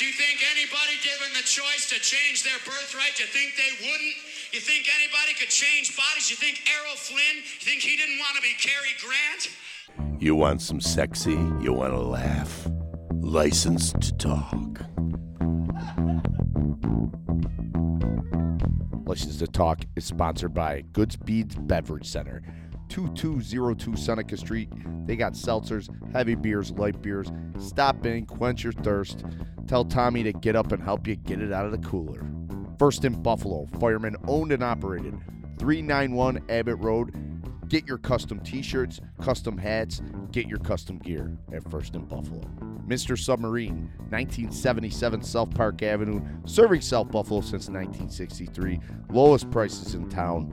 Do you think anybody given the choice to change their birthright, you think they wouldn't? You think anybody could change bodies? You think Errol Flynn? You think he didn't want to be Cary Grant? You want some sexy? You want to laugh? License to talk. License to Talk is sponsored by Goodspeed's Beverage Center, 2202 Seneca Street. They got seltzers, heavy beers, light beers. Stop in, quench your thirst. Tell Tommy to get up and help you get it out of the cooler. First in Buffalo, fireman owned and operated. 391 Abbott Road. Get your custom t shirts, custom hats, get your custom gear at First in Buffalo. Mr. Submarine, 1977 South Park Avenue, serving South Buffalo since 1963. Lowest prices in town.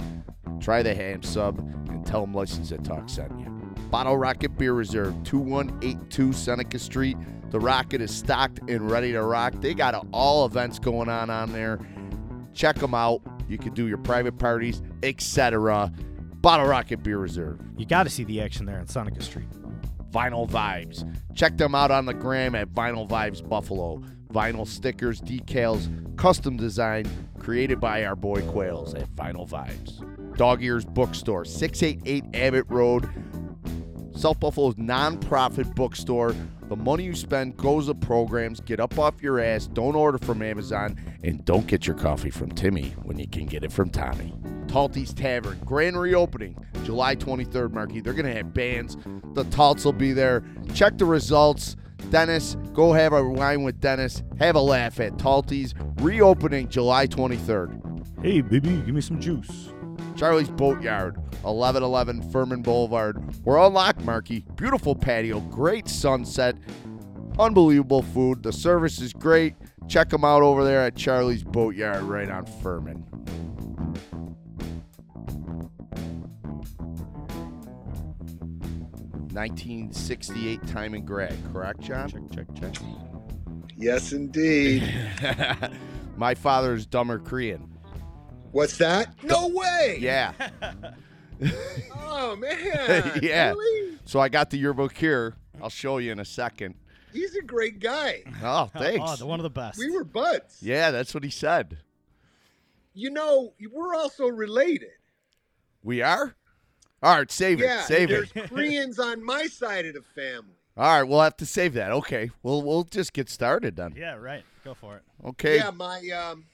Try the ham sub and tell them License at Talk sent you. Bottle Rocket Beer Reserve, 2182 Seneca Street. The Rocket is stocked and ready to rock. They got all events going on on there. Check them out. You can do your private parties, etc. Bottle Rocket Beer Reserve. You got to see the action there on Seneca Street. Vinyl Vibes. Check them out on the gram at Vinyl Vibes Buffalo. Vinyl stickers, decals, custom design, created by our boy Quails at Vinyl Vibes. Dog Ears Bookstore, 688 Abbott Road. South Buffalo's nonprofit bookstore. The money you spend goes to programs. Get up off your ass. Don't order from Amazon. And don't get your coffee from Timmy when you can get it from Tommy. Talty's Tavern, grand reopening, July 23rd, Marky. They're going to have bands. The Talts will be there. Check the results. Dennis, go have a wine with Dennis. Have a laugh at Talty's, reopening July 23rd. Hey, baby, give me some juice. Charlie's Boatyard, 1111 Fuhrmann Boulevard. We're on lock, Marky. Beautiful patio, great sunset, unbelievable food. The service is great. Check them out over there at Charlie's Boatyard right on Fuhrmann. Nineteen sixty-eight Timon grad, correct, John? Check, check, check. Yes, indeed. My father is dumber Korean. What's that? No way. Yeah. Oh man. Yeah. Really? So I got the yearbook here. I'll show you in a second. He's a great guy. Oh, thanks. Oh, the one of the best. We were buds. Yeah, that's what he said. You know, we're also related. We are? All right, save it. Yeah. Save there's it. Koreans on my side of the family. All right, we'll have to save that. Okay. We'll we'll just get started then. Yeah, right. Go for it. Okay. Yeah, my um,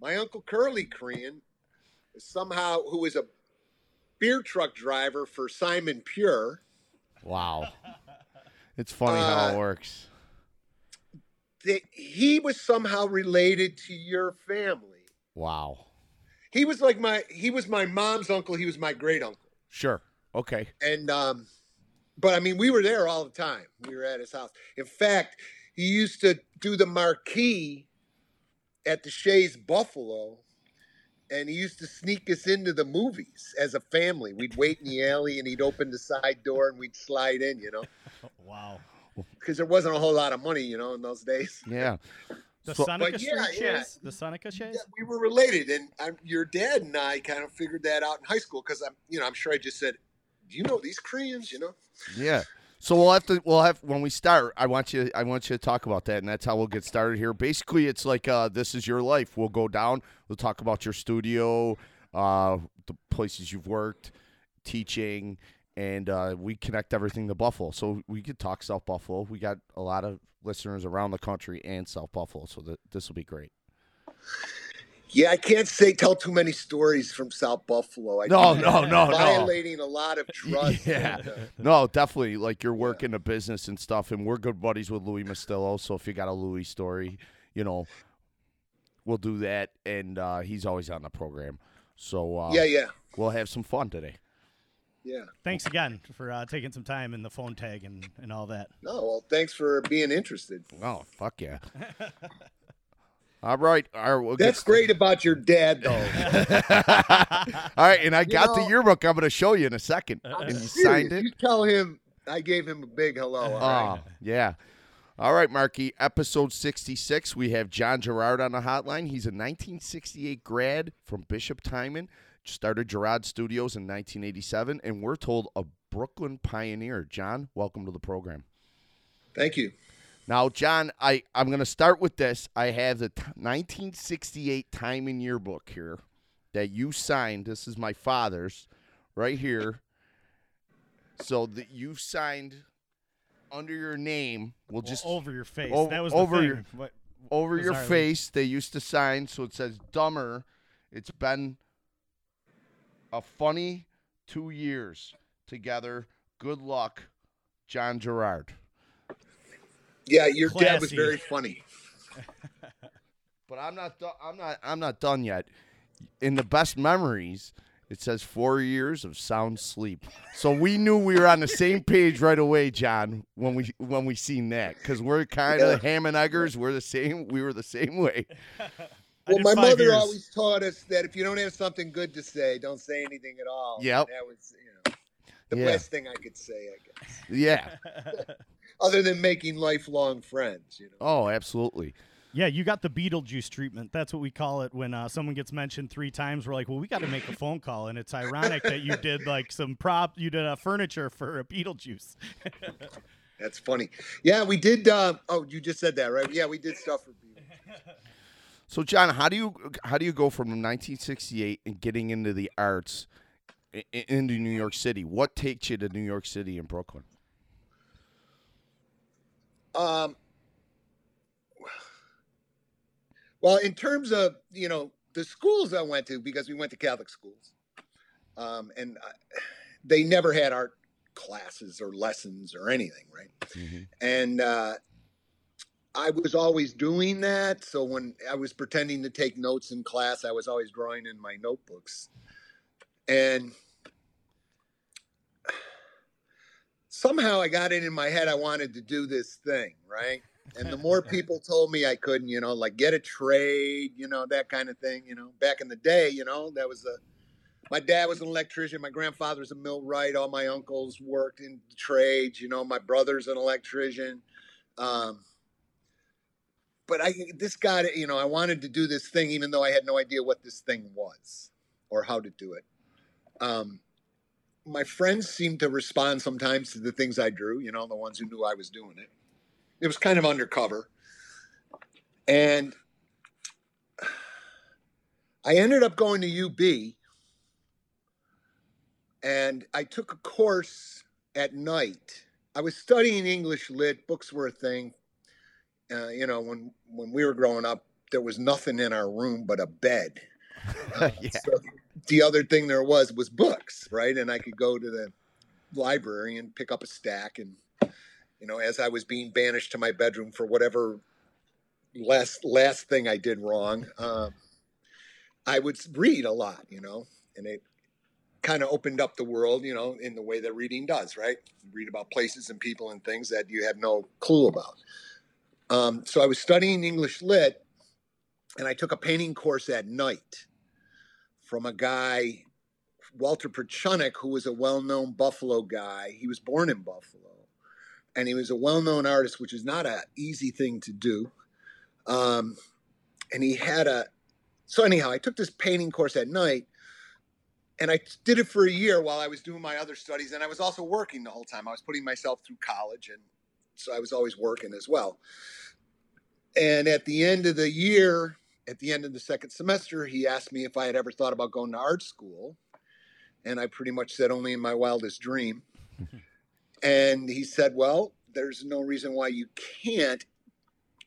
my uncle Curly Korean, somehow who is a beer truck driver for Simon Pure. Wow. It's funny how it Uh, works. That he was somehow related to your family. Wow. He was like my he was my mom's uncle. He was my great uncle. Sure. Okay. And um, but I mean, we were there all the time. We were at his house. In fact, he used to do the marquee at the Shea's Buffalo, and he used to sneak us into the movies as a family. We'd wait in the alley, and he'd open the side door, and we'd slide in. You know, Wow. because there wasn't a whole lot of money, you know, in those days. Yeah. The So- Seneca But Street yeah, yeah. Shea's? The Seneca Shea's? Yeah, we were related, and i your dad and I kind of figured that out in high school because I'm, you know, I'm sure I just said, "Do you know these Koreans?" You know. Yeah. So we'll have to we'll have when we start, I want you I want you to talk about that and that's how we'll get started here. Basically it's like uh this is your life. We'll go down, we'll talk about your studio, uh the places you've worked, teaching, and uh we connect everything to Buffalo. So we could talk South Buffalo. We got a lot of listeners around the country and South Buffalo, so this will be great. Yeah, I can't say tell too many stories from South Buffalo. I No, think no, no, no. violating a lot of trust. Yeah. and, uh, No, definitely. Like you're working a business and stuff, and we're good buddies with Louis Mastillo. So if you got a Louis story, you know, we'll do that. And uh, he's always on the program. So uh, yeah, yeah, we'll have some fun today. yeah. Thanks again for uh, taking some time in the phone tag and, and all that. No, well, thanks for being interested. Oh, fuck yeah. All right. All right we'll get That's great about your dad, though. All right. And I got know- the yearbook I'm going to show you in a second. Uh, and you Serious, signed it? You tell him I gave him a big hello. all right? Oh, yeah. All right, Marky. Episode 66. We have John Gerard on the hotline. He's a 1968 grad from Bishop Timon. Started Gerard Studios in 1987, and we're told a Brooklyn pioneer. John, welcome to the program. Thank you. Now, John, I, I'm going to start with this. I have the t- 1968 Timon Yearbook here that you signed. This is my father's right here. So that you signed under your name. We'll Well, just over your face. o- that was the over your- What- over your face. They used to sign, so it says "dumber." It's been a funny two years together. Good luck, John Gerard. Yeah, your dad was very funny. But I'm not. Do- I'm not. I'm not done yet. In the best memories, it says four years of sound sleep. So we knew we were on the same page right away, John, when we when we seen that because we're kind of ham and eggers. We're the same. We were the same way. Well, my mother years. always taught us that if you don't have something good to say, don't say anything at all. Yep. That was, you know, the Yeah. best thing I could say, I guess. Yeah. Other than making lifelong friends, you know. Oh, absolutely. Yeah, you got the Beetlejuice treatment. That's what we call it when uh, someone gets mentioned three times. We're like, well, we got to make a phone call, and it's ironic that you did like some prop, you did a furniture for a Beetlejuice. That's funny. Yeah, we did. Uh, oh, you just said that, right? Yeah, we did stuff for Beetlejuice. So, John, how do you how do you go from 1968 and getting into the arts i- i- into New York City? What takes you to New York City and Brooklyn? Um, well, in terms of you know the schools I went to, because we went to Catholic schools, um, and I, they never had art classes or lessons or anything, right? And uh, I was always doing that. So when I was pretending to take notes in class, I was always drawing in my notebooks, and somehow I got it in my head I wanted to do this thing, right? And the more people told me I couldn't, you know, like get a trade, you know, that kind of thing, you know, back in the day, you know, that was the. My dad was an electrician. My grandfather was a millwright. All my uncles worked in trades. You know, my brother's an electrician. Um, but I, this guy, you know, I wanted to do this thing, even though I had no idea what this thing was or how to do it. Um, my friends seemed to respond sometimes to the things I drew, you know, the ones who knew I was doing it. It was kind of undercover. And I ended up going to UB and I took a course at night. I was studying English lit, books were a thing. Uh, you know, when when we were growing up, there was nothing in our room but a bed. Uh, Yeah. so the other thing there was was books, right? And I could go to the library and pick up a stack. And you know, as I was being banished to my bedroom for whatever last last thing I did wrong, um, I would read a lot. You know, and it kind of opened up the world, you know, in the way that reading does, right? You read about places and people and things that you have no clue about. Um, so I was studying English lit, and I took a painting course at night from a guy, Walter Prochownik, who was a well-known Buffalo guy. He was born in Buffalo, and he was a well-known artist, which is not an easy thing to do. Um, and he had a so anyhow, I took this painting course at night, and I did it for a year while I was doing my other studies, and I was also working the whole time. I was putting myself through college, and so I was always working as well. And at the end of the year, at the end of the second semester, he asked me if I had ever thought about going to art school, and I pretty much said only in my wildest dream. and he said, "Well, there's no reason why you can't."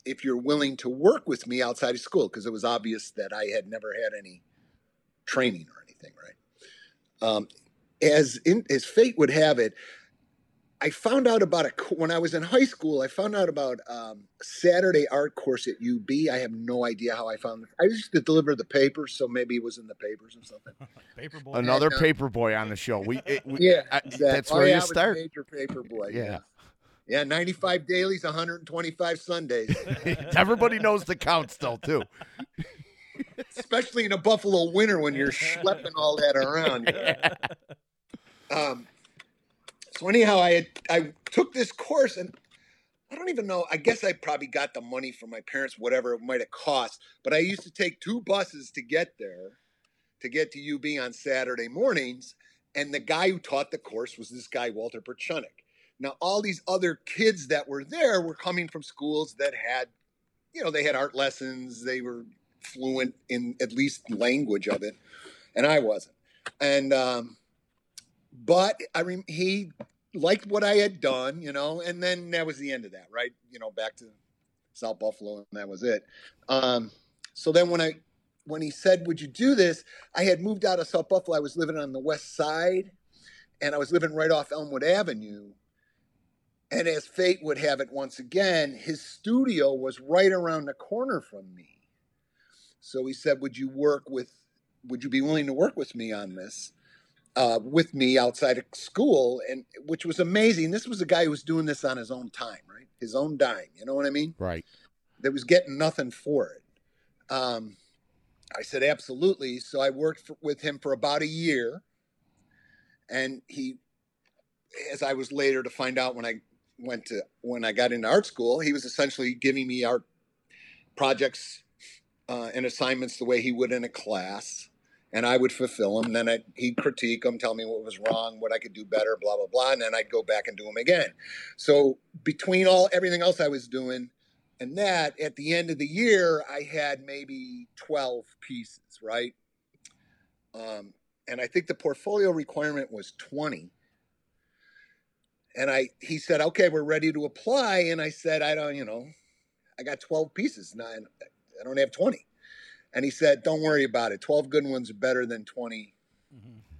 If you're willing to work with me outside of school, because it was obvious that I had never had any training or anything, right? Um, as in, as fate would have it, I found out about a when I was in high school. I found out about um, Saturday art course at UB. I have no idea how I found it. I used to deliver the papers, so maybe it was in the papers or something. Paperboy. Another uh, paper boy on the show. We, it, we Yeah, I- exactly. that's Oh, where yeah, you I was a start. Major paper boy. Yeah. Yeah. Yeah, 95 dailies, 125 Sundays, Everybody knows the count still too. especially in a Buffalo winter when you're schlepping all that around. Um, so anyhow, I had, I took this course and I don't even know. I guess I probably got the money from my parents, whatever it might have cost. But I used to take two buses to get there, to get to UB on Saturday mornings. And the guy who taught the course was this guy, Walter Prochownik. Now, all these other kids that were there were coming from schools that had, you know, they had art lessons. They were fluent in at least language of it, and I wasn't. And um, but I rem- he liked what I had done, you know, and then that was the end of that, right? You know, back to South Buffalo, and that was it. Um, so then when I when he said, "Would you do this?" I had moved out of South Buffalo. I was living on the west side, and I was living right off Elmwood Avenue. And as fate would have it, once again, his studio was right around the corner from me. So he said, "Would you work with? Would you be willing to work with me on this?" Uh, with me outside of school, and which was amazing. This was a guy who was doing this on his own time, right? His own dime. You know what I mean? Right. That was getting nothing for it. Um, I said absolutely. So I worked for, with him for about a year, and he, as I was later to find out when I went to when I got into art school, he was essentially giving me art projects uh, and assignments the way he would in a class and I would fulfill them. Then I'd, he'd critique them, tell me what was wrong, what I could do better, blah blah blah, and then I'd go back and do them again. So between all everything else I was doing and that, at the end of the year, I had maybe twelve pieces, right? Um, and I think the portfolio requirement was twenty. And I, he said, okay, we're ready to apply. And I said, I don't, you know, I got 12 pieces. Nine, I don't have 20. And he said, Don't worry about it. 12 good ones are better than 20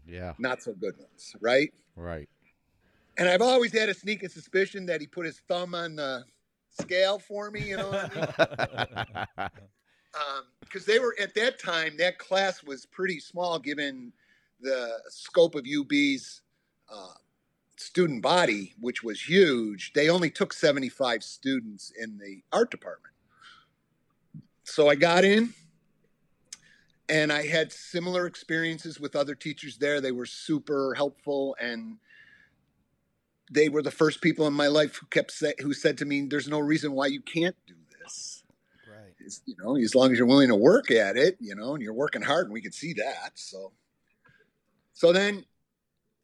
Yeah. not so good ones, right? Right. And I've always had a sneaking suspicion that he put his thumb on the scale for me, you know what I mean? Because they were, at that time, that class was pretty small given the scope of UB's uh, student body, which was huge. They only took 75 students in the art department. So I got in and I had similar experiences with other teachers there. They were super helpful, and they were the first people in my life who kept say, who said to me, "There's no reason why you can't do this. Right. It's, you know, as long as you're willing to work at it, you know, and you're working hard, and we could see that." So, so then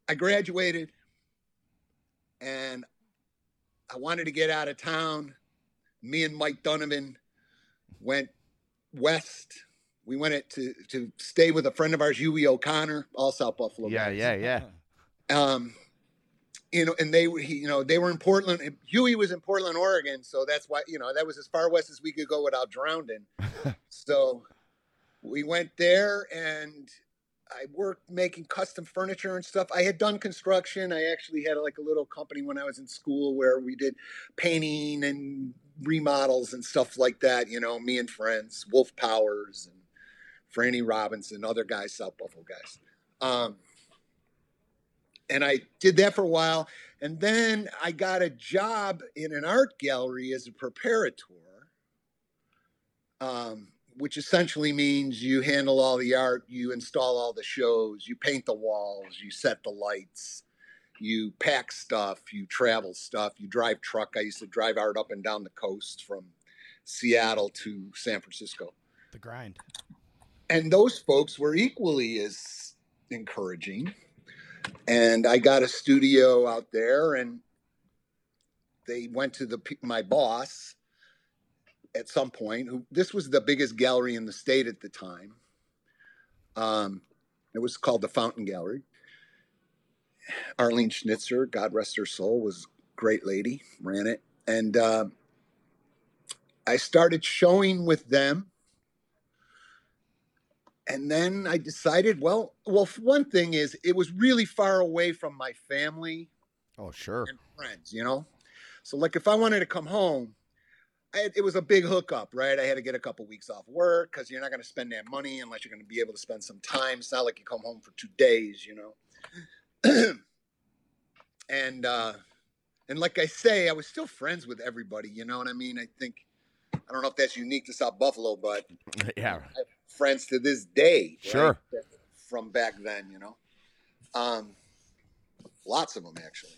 I graduated, and I wanted to get out of town. Me and Mike Donovan went west we went it to to stay with a friend of ours, Huey O'Connor, all South Buffalo. yeah, guys. yeah, yeah. Um, you know, and they he, you know, they were in Portland. Huey was in Portland, Oregon, so that's why, you know, that was as far west as we could go without drowning. so we went there, and I worked making custom furniture and stuff. I had done construction. I actually had like a little company when I was in school where we did painting and remodels and stuff like that. You know, me and friends, Wolf Powers and Franny Robinson, other guys, South Buffalo guys. Um, and I did that for a while. And then I got a job in an art gallery as a preparator, um, which essentially means you handle all the art, you install all the shows, you paint the walls, you set the lights, you pack stuff, you travel stuff, you drive truck. I used to drive art up and down the coast from Seattle to San Francisco The grind. And those folks were equally as encouraging. And i got a studio out there and they went to the my boss at some point who this was the biggest gallery in the state at the time. Um, it was called the fountain gallery. Arlene schnitzer god rest her soul was great lady ran it. And uh, i started showing with them and then I decided, well, well, one thing is it was really far away from my family Oh, sure. and friends, you know. So like if I wanted to come home, I had, it was a big hookup, right? I had to get a couple weeks off work because you're not going to spend that money unless you're going to be able to spend some time. It's not like you come home for two days, you know. and uh, and like I say, I was still friends with everybody. You know what I mean? I think I don't know if that's unique to South Buffalo, but yeah. Friends to this day. right? Sure. From back then, you know. Um, lots of them actually,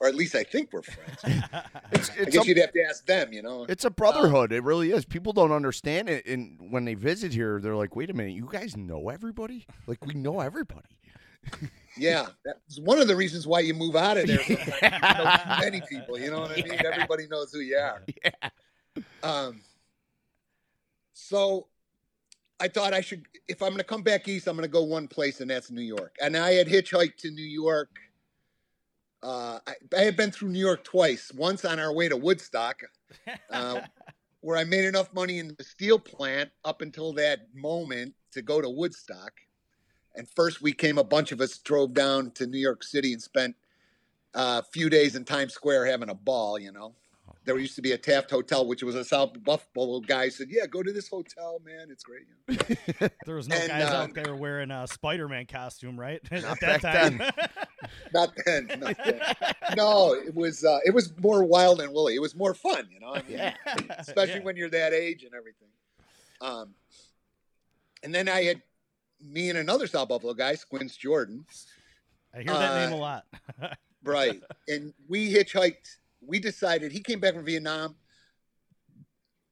or at least I think we're friends. It's I guess a, you'd have to ask them, you know. it's a brotherhood. it really is. People don't understand it, and when they visit here, they're like, "Wait a minute, you guys know everybody? Like we know everybody." Yeah, that's one of the reasons why you move out of there. Sometimes. You many people, you know what I mean? Yeah. Everybody knows who you are. Yeah. Um, so I thought I should, if I'm going to come back east, I'm going to go one place, and that's New York. And I had hitchhiked to New York. Uh, I, I had been through New York twice. Once on our way to Woodstock, uh, where I made enough money in the steel plant up until that moment to go to Woodstock. And first, we came, a bunch of us drove down to New York City and spent uh, a few days in Times Square having a ball, you know. There used to be a Taft Hotel, which was a South Buffalo guy said, "Yeah, go to this hotel, man. It's great." There was no And, guys uh, out there wearing a Spider-Man costume, right? Not At that back time. Not then. Not then. No, it was uh, it was more wild and woolly. It was more fun, you know. I mean, especially Yeah. when you're that age and everything. Um, and then I had me and another South Buffalo guy, Squints Jordan, I hear that name uh, a lot. right? and we hitchhiked. We decided he came back from Vietnam,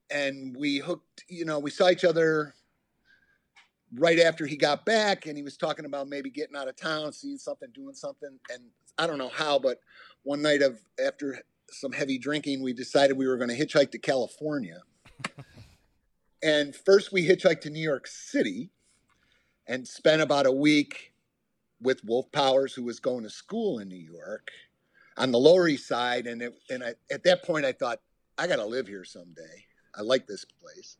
and we hooked. You know, we saw each other right after he got back, and he was talking about maybe getting out of town, seeing something, doing something, and I don't know how, but one night of after some heavy drinking, we decided we were going to hitchhike to California. and first, we hitchhiked to New York City, and spent about a week with Wolf Powers, who was going to school in New York on the Lower East Side. And it, and I, at that point, I thought, I got to live here someday. I like this place.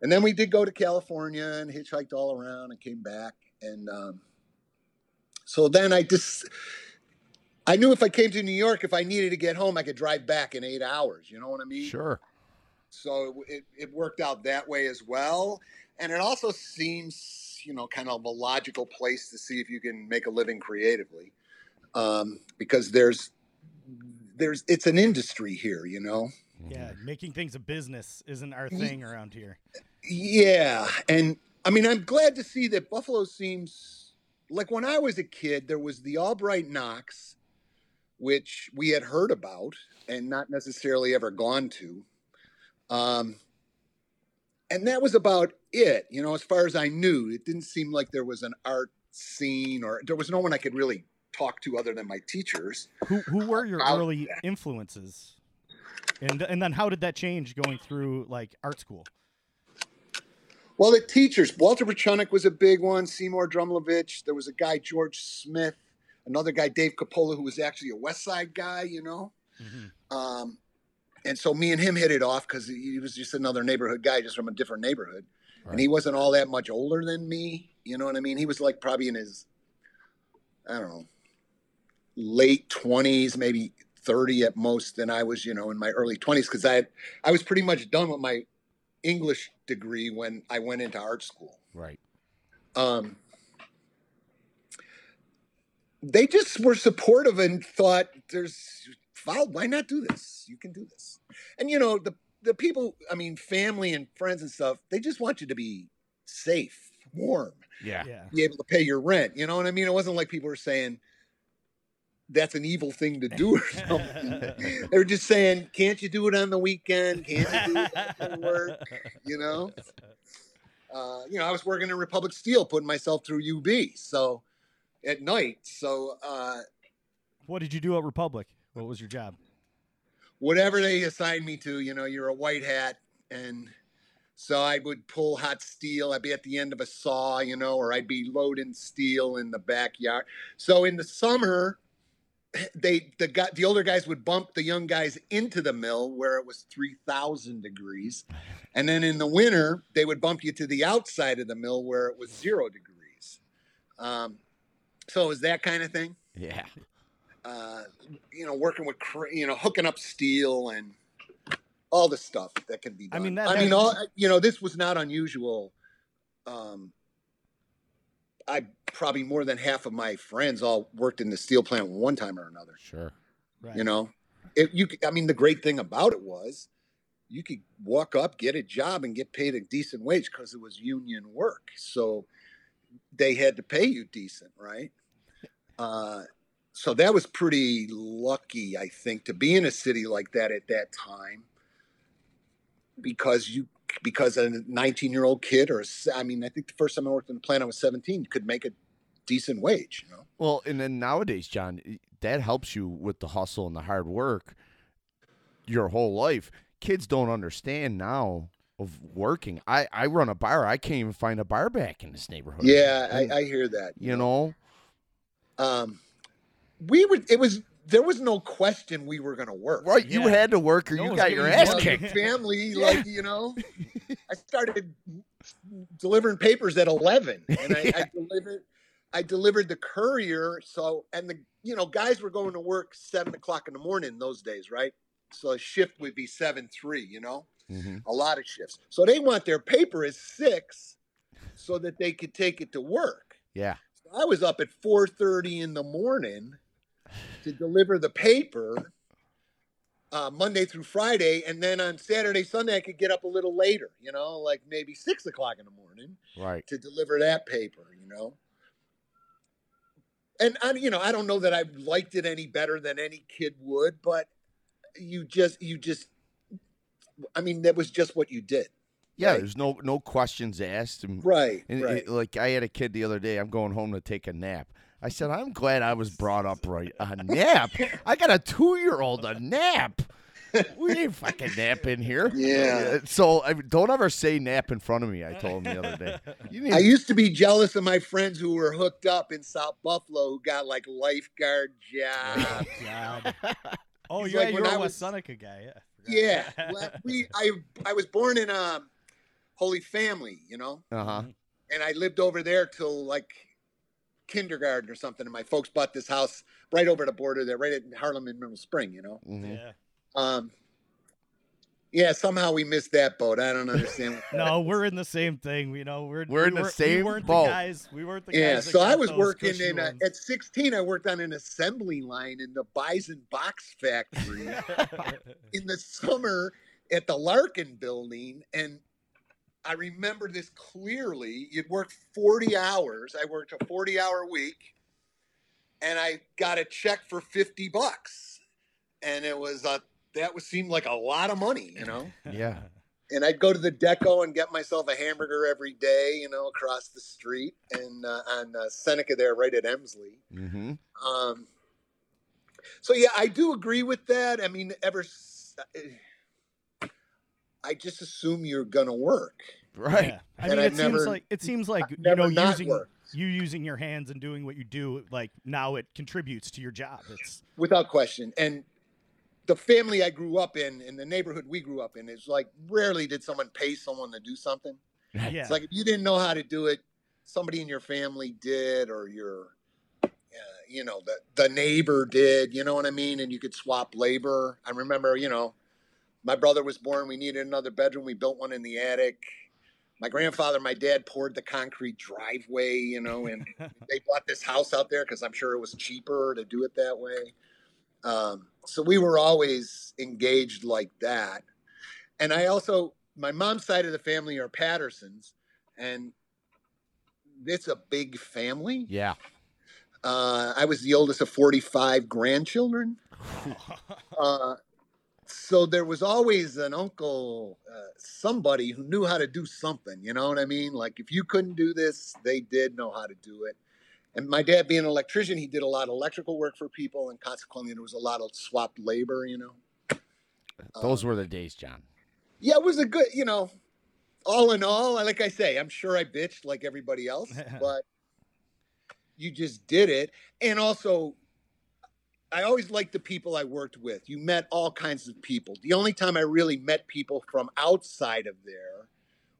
And then we did go to California and hitchhiked all around and came back. And um, so then I just, I knew if I came to New York, if I needed to get home, I could drive back in eight hours. You know what I mean? Sure. So it, it worked out that way as well. And it also seems, you know, kind of a logical place to see if you can make a living creatively. Um, because there's, there's, it's an industry here, you know? yeah, making things a business isn't our thing around here. Yeah. And I mean, I'm glad to see that Buffalo seems like when I was a kid, there was the Albright Knox, which we had heard about and not necessarily ever gone to. Um, and that was about it, you know, as far as I knew. It didn't seem like there was an art scene or there was no one I could really talk to other than my teachers. Who who were your early influences? And and then how did that change going through like art school? Well, the teachers, Walter Prochownik was a big one, Seymour Drumlevitch. There was a guy, George Smith, another guy, Dave Capola, who was actually a West Side guy, you know. Mhm. Um, and so me and him hit it off because he was just another neighborhood guy, just from a different neighborhood. And he wasn't all that much older than me. You know what I mean? He was like probably in his, I don't know, late 20s, maybe 30 at most. And I was, you know, in my early 20s because I had, I was pretty much done with my English degree when I went into art school. Right. Um, they just were supportive and thought, "There's why not do this? You can do this." And you know, the the people, I mean, family and friends and stuff, they just want you to be safe, warm, Yeah. Yeah. be able to pay your rent. You know what I mean? It wasn't like people were saying that's an evil thing to do or something. they were just saying, "Can't you do it on the weekend? Can't you do it after work?" You know. Uh, you know, I was working in Republic Steel, putting myself through UB, so at night. So uh, What did you do at Republic? What was your job? whatever they assigned me to, you know, you're a white hat, and so I would pull hot steel. I'd be at the end of a saw, you know, or I'd be loading steel in the backyard. So in the summer, they the guy the older guys would bump the young guys into the mill where it was 3000 degrees. And then in the winter they would bump you to the outside of the mill where it was zero degrees. Um, so it was that kind of thing. Yeah. uh, you know working with you know hooking up steel and all the stuff that can be I done. mean, that- i mean all you know this was not unusual. Um, I probably more than half of my friends all worked in the steel plant one time or another. Sure. Right. You know, if you, I mean, the great thing about it was you could walk up, get a job, and get paid a decent wage because it was union work. So they had to pay you decent, right? Uh, so that was pretty lucky, I think, to be in a city like that at that time, because you because a 19 year old kid or a se- I mean, I think the first time I worked in the plant, I was 17. You could make a decent wage. You know. Well, and then nowadays, John, that helps you with the hustle and the hard work your whole life. Kids don't understand now of working. I, I run a bar. I can't even find a bar back in this neighborhood. Yeah, I, I hear that. you know, Um, we were. It was. There was no question we were going to work. right? You had to work or No you got your ass money. kicked. Family, like you know, I started delivering papers at eleven, and I, I delivered. I delivered the courier. So, and the you know guys were going to work seven o'clock in the morning those days, right? So a shift would be seven three. You know, Mhm. a lot of shifts. So they want their paper at six, so that they could take it to work. Yeah. I was up at 4:30 in the morning to deliver the paper uh, Monday through Friday, and then on Saturday, Sunday, I could get up a little later. You know, like maybe six o'clock in the morning Right. to deliver that paper. You know, and I, you know, I don't know that I liked it any better than any kid would, but you just, you just, I mean, that was just what you did. Yeah. Right. There's no no questions asked. And, Right. and right. it- like I had a kid the other day. I'm going home to take a nap. I said, I'm glad I was brought up right. A nap. I got a two year old a nap. We ain't fucking nap in here. Yeah. Uh, So I mean, don't ever say nap in front of me. I told him the other day. You need I used to be jealous of my friends who were hooked up in South Buffalo who got like lifeguard jobs. God. Oh, He's yeah, like, you're a was- West Seneca guy. Yeah. I yeah, well, we I I was born in um Holy Family, you know, Uh huh. and I lived over there till like kindergarten or something. And my folks bought this house right over the border there, right at Harlem and Middle Spring, you know. hmm Yeah. Um, yeah, somehow we missed that boat. I don't understand. No, we're in the same thing. You know, we're We're we in the weren't- same we boat. The guys, we weren't the Yeah, guys. that so I was working in a, at 16. I worked on an assembly line in the Bison Box Factory in the summer at the Larkin Building, and I remember this clearly. You'd work 40 hours. I worked a 40 hour week, and I got a check for 50 bucks, and it was a that was seemed like a lot of money, you know. Yeah. and I'd go to the Deco and get myself a hamburger every day, you know, across the street and uh, on uh, Seneca there, right at Emslie. hmm Um, so yeah, I do agree with that. I mean, ever, I just assume you're gonna work. Right. Yeah. I And mean, I've it never- seems like it seems like I've you know using worked. you using your hands and doing what you do. Like now, it contributes to your job. It's without question. And the family I grew up in, in the neighborhood we grew up in, is like rarely did someone pay someone to do something. yeah, It's like if you didn't know how to do it, somebody in your family did, or your, uh, you know, the the neighbor did. You know what I mean? And you could swap labor. I remember, you know, my brother was born. We needed another bedroom. We built one in the attic. My grandfather, my dad poured the concrete driveway. You know, and they bought this house out there because I'm sure it was cheaper to do it that way. Um, so we were always engaged like that. And I also, my mom's side of the family are Pattersons, and it's a big family. Yeah. Uh, I was the oldest of 45 grandchildren. Uh, so there was always an uncle, uh, somebody who knew how to do something. You know what I mean? Like if you couldn't do this, they did know how to do it. And my dad, being an electrician, he did a lot of electrical work for people, and consequently, there was a lot of swapped labor. You know. Those Um, were the days, John. yeah, it was a good, you know, all in all, like I say, I'm sure I bitched like everybody else, but you just did it. And also, I always liked the people I worked with. You met all kinds of people. The only time I really met people from outside of there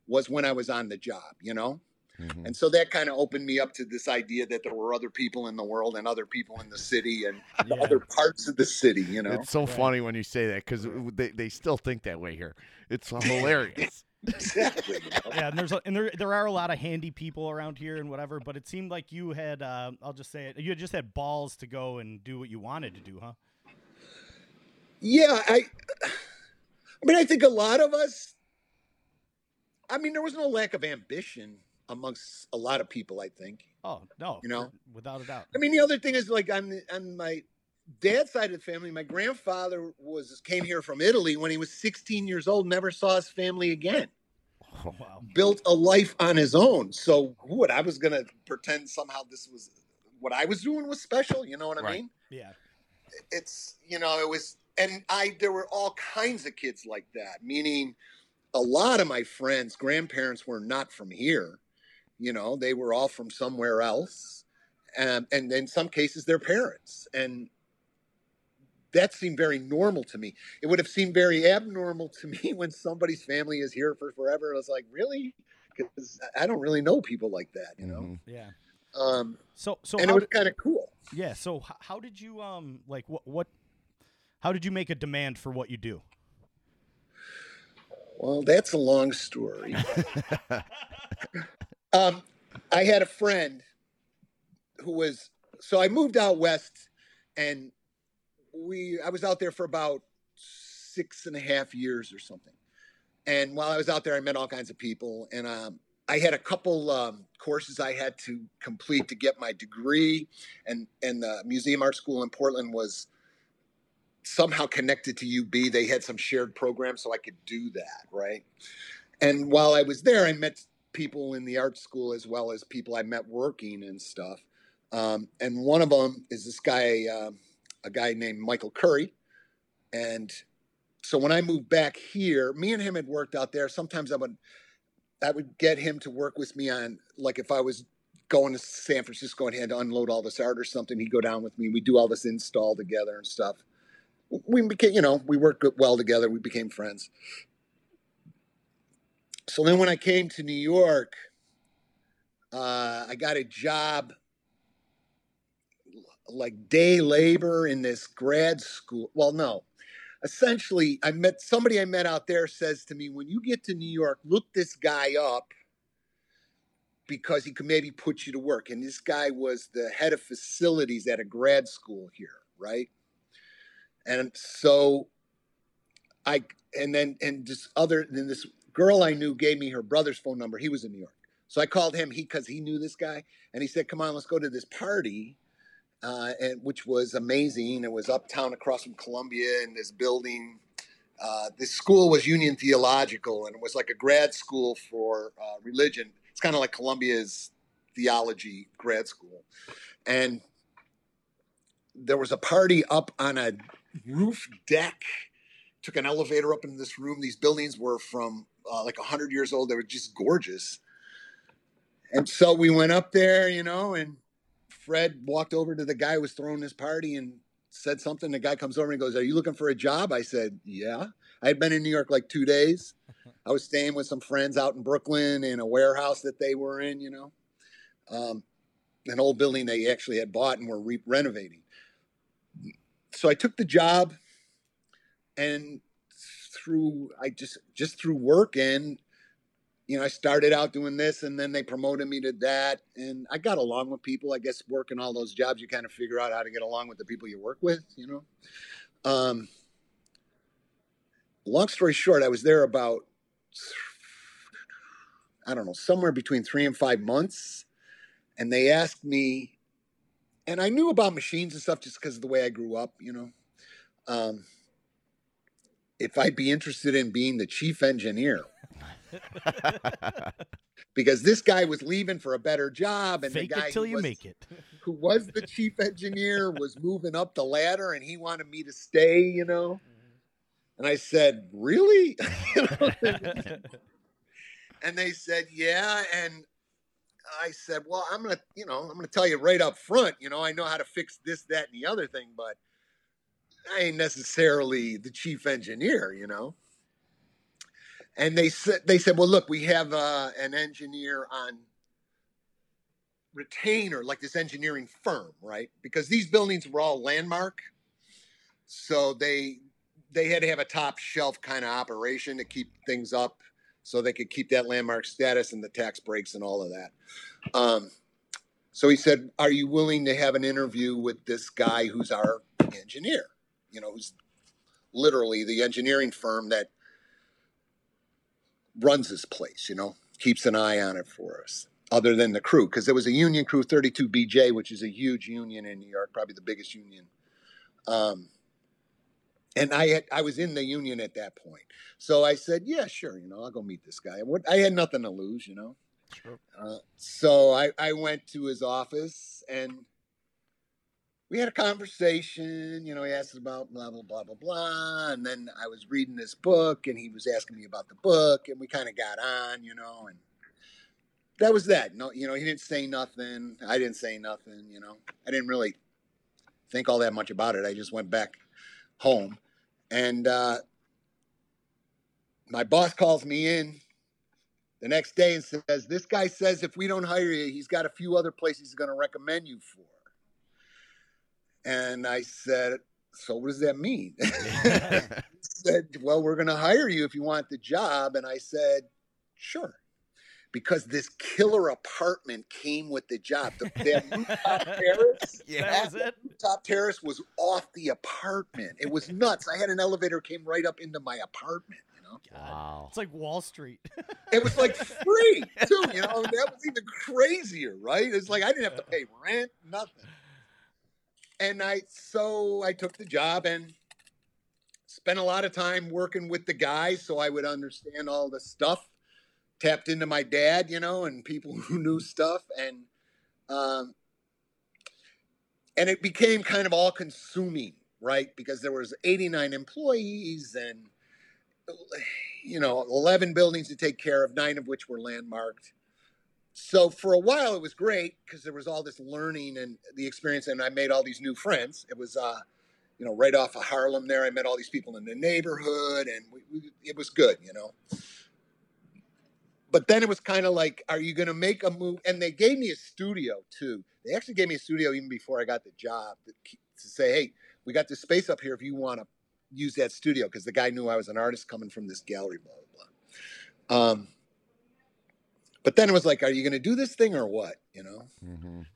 was when I was on the job, you know? Mhm. And so that kind of opened me up to this idea that there were other people in the world and other people in the city and Yeah. other parts of the city, you know? It's so Right. funny when you say that because they, they still think that way here. It's hilarious. exactly. yeah, and there's a, and there there are a lot of handy people around here and whatever, but it seemed like you had uh, I'll just say it, you had just had balls to go and do what you wanted to do, huh? Yeah, I I mean I think a lot of us I mean there was no lack of ambition amongst a lot of people, I think. Oh no, You know? without a doubt. I mean the other thing is like on the, on my dad's side of the family, my grandfather was came here from Italy when he was 16 years old, never saw his family again. Oh, wow. built a life on his own. So what I was gonna pretend somehow this was what I was doing was special. You know what I Right. mean? Yeah. It's you know it was, and I there were all kinds of kids like that. Meaning, a lot of my friends' grandparents were not from here. You know, they were all from somewhere else, um, and in some cases, their parents and. That seemed very normal to me. It would have seemed very abnormal to me when somebody's family is here for forever. I was like, really? Because I don't really know people like that, you know. Mhm. Yeah. Um, So so and it how was did, kind of cool. yeah. So how did you um like what what how did you make a demand for what you do? Well, that's a long story. um, I had a friend who was so I moved out west, and we I was out there for about six and a half years or something. And while I was out there, I met all kinds of people, and um, I had a couple um, courses I had to complete to get my degree, and and the Museum Art School in Portland was somehow connected to UB. They had some shared program, so I could do that, right? And while I was there, I met people in the art school as well as people I met working and stuff. Um, and one of them is this guy, um a guy named Michael Curry. And so when I moved back here, me and him had worked out there. Sometimes I would, I would get him to work with me on, like if I was going to San Francisco and had to unload all this art or something, he'd go down with me. We'd do all this install together and stuff we became, you know, we worked well together. We became friends. So then when I came to New York, uh, I got a job like day labor in this grad school. Well, no. Essentially, I met somebody I met out there says to me, when you get to New York, look this guy up because he could maybe put you to work. And this guy was the head of facilities at a grad school here, right? And so I and then and just other than this girl I knew gave me her brother's phone number. He was in New York. So I called him he because he knew this guy and he said, Come on, let's go to this party. Uh, and which was amazing. It was uptown across from Columbia in this building. Uh, this school was Union Theological, and it was like a grad school for uh, religion. It's kind of like Columbia's theology grad school. And there was a party up on a roof deck. Took an elevator up into this room. These buildings were from uh, like 100 years old. They were just gorgeous. And so we went up there, you know, and Fred walked over to the guy who was throwing this party and said something. The guy comes over and goes, Are you looking for a job? I said, Yeah. I had been in New York like two days. I was staying with some friends out in Brooklyn in a warehouse that they were in, you know, um, an old building they actually had bought and were re- renovating. So I took the job and through, I just, just through work and, you know, I started out doing this and then they promoted me to that. And I got along with people. I guess working all those jobs, you kind of figure out how to get along with the people you work with, you know. Um, long story short, I was there about, I don't know, somewhere between three and five months. And they asked me, and I knew about machines and stuff just because of the way I grew up, you know, um, if I'd be interested in being the chief engineer because this guy was leaving for a better job, and Fake the guy it till who you was, make it. who was the chief engineer was moving up the ladder, and he wanted me to stay, you know. And I said, "Really?" And they said, "Yeah." And I said, "Well, I'm gonna, you know, I'm gonna tell you right up front. You know, I know how to fix this, that, and the other thing, but I ain't necessarily the chief engineer, you know." And they said, "They said, well, look, we have uh, an engineer on retainer, like this engineering firm, right? Because these buildings were all landmark, so they they had to have a top shelf kind of operation to keep things up, so they could keep that landmark status and the tax breaks and all of that." Um, so he said, "Are you willing to have an interview with this guy who's our engineer? You know, who's literally the engineering firm that runs this place, you know, keeps an eye on it for us, other than the crew, because there was a union crew, 32BJ, which is a huge union in New York, probably the biggest union. Um, and I had I was in the union at that point, so I said, "Yeah, sure, you know, I'll go meet this guy." What I had nothing to lose, you know. Sure. Uh, so I I went to his office and we had a conversation. You know, he asked about blah blah blah blah blah, and then I was reading this book, and he was asking me about the book, and we kind of got on, you know, and that was that. No, you know, he didn't say nothing. I didn't say nothing. You know, I didn't really think all that much about it. I just went back home, and uh, my boss calls me in the next day and says, "This guy says if we don't hire you, he's got a few other places he's going to recommend you for." And I said, "So what does that mean?" he said, "Well, we're going to hire you if you want the job." And I said, "Sure." Because this killer apartment came with the job. The, that rooftop terrace, That was it. top terrace was off the apartment. It was nuts. I had an elevator came right up into my apartment. You know, Wow. It's like Wall Street. it was like free too. You know, that was even crazier, right? It's like I didn't have to pay rent, nothing. And I so I took the job and spent a lot of time working with the guys so I would understand all the stuff. Tapped into my dad, you know, and people who knew stuff, and um, and it became kind of all consuming, right? Because there was 89 employees and you know 11 buildings to take care of, nine of which were landmarked. So for a while it was great because there was all this learning and the experience, and I made all these new friends. It was uh, you know right off of Harlem there. I met all these people in the neighborhood, and we, we, it was good, you know. But then it was kind of like, are you going to make a move? And they gave me a studio too. They actually gave me a studio even before I got the job to, to say, hey, we got this space up here if you want to use that studio because the guy knew I was an artist coming from this gallery, blah blah blah. Um, but then it was like, are you going to do this thing or what? You know. Mhm.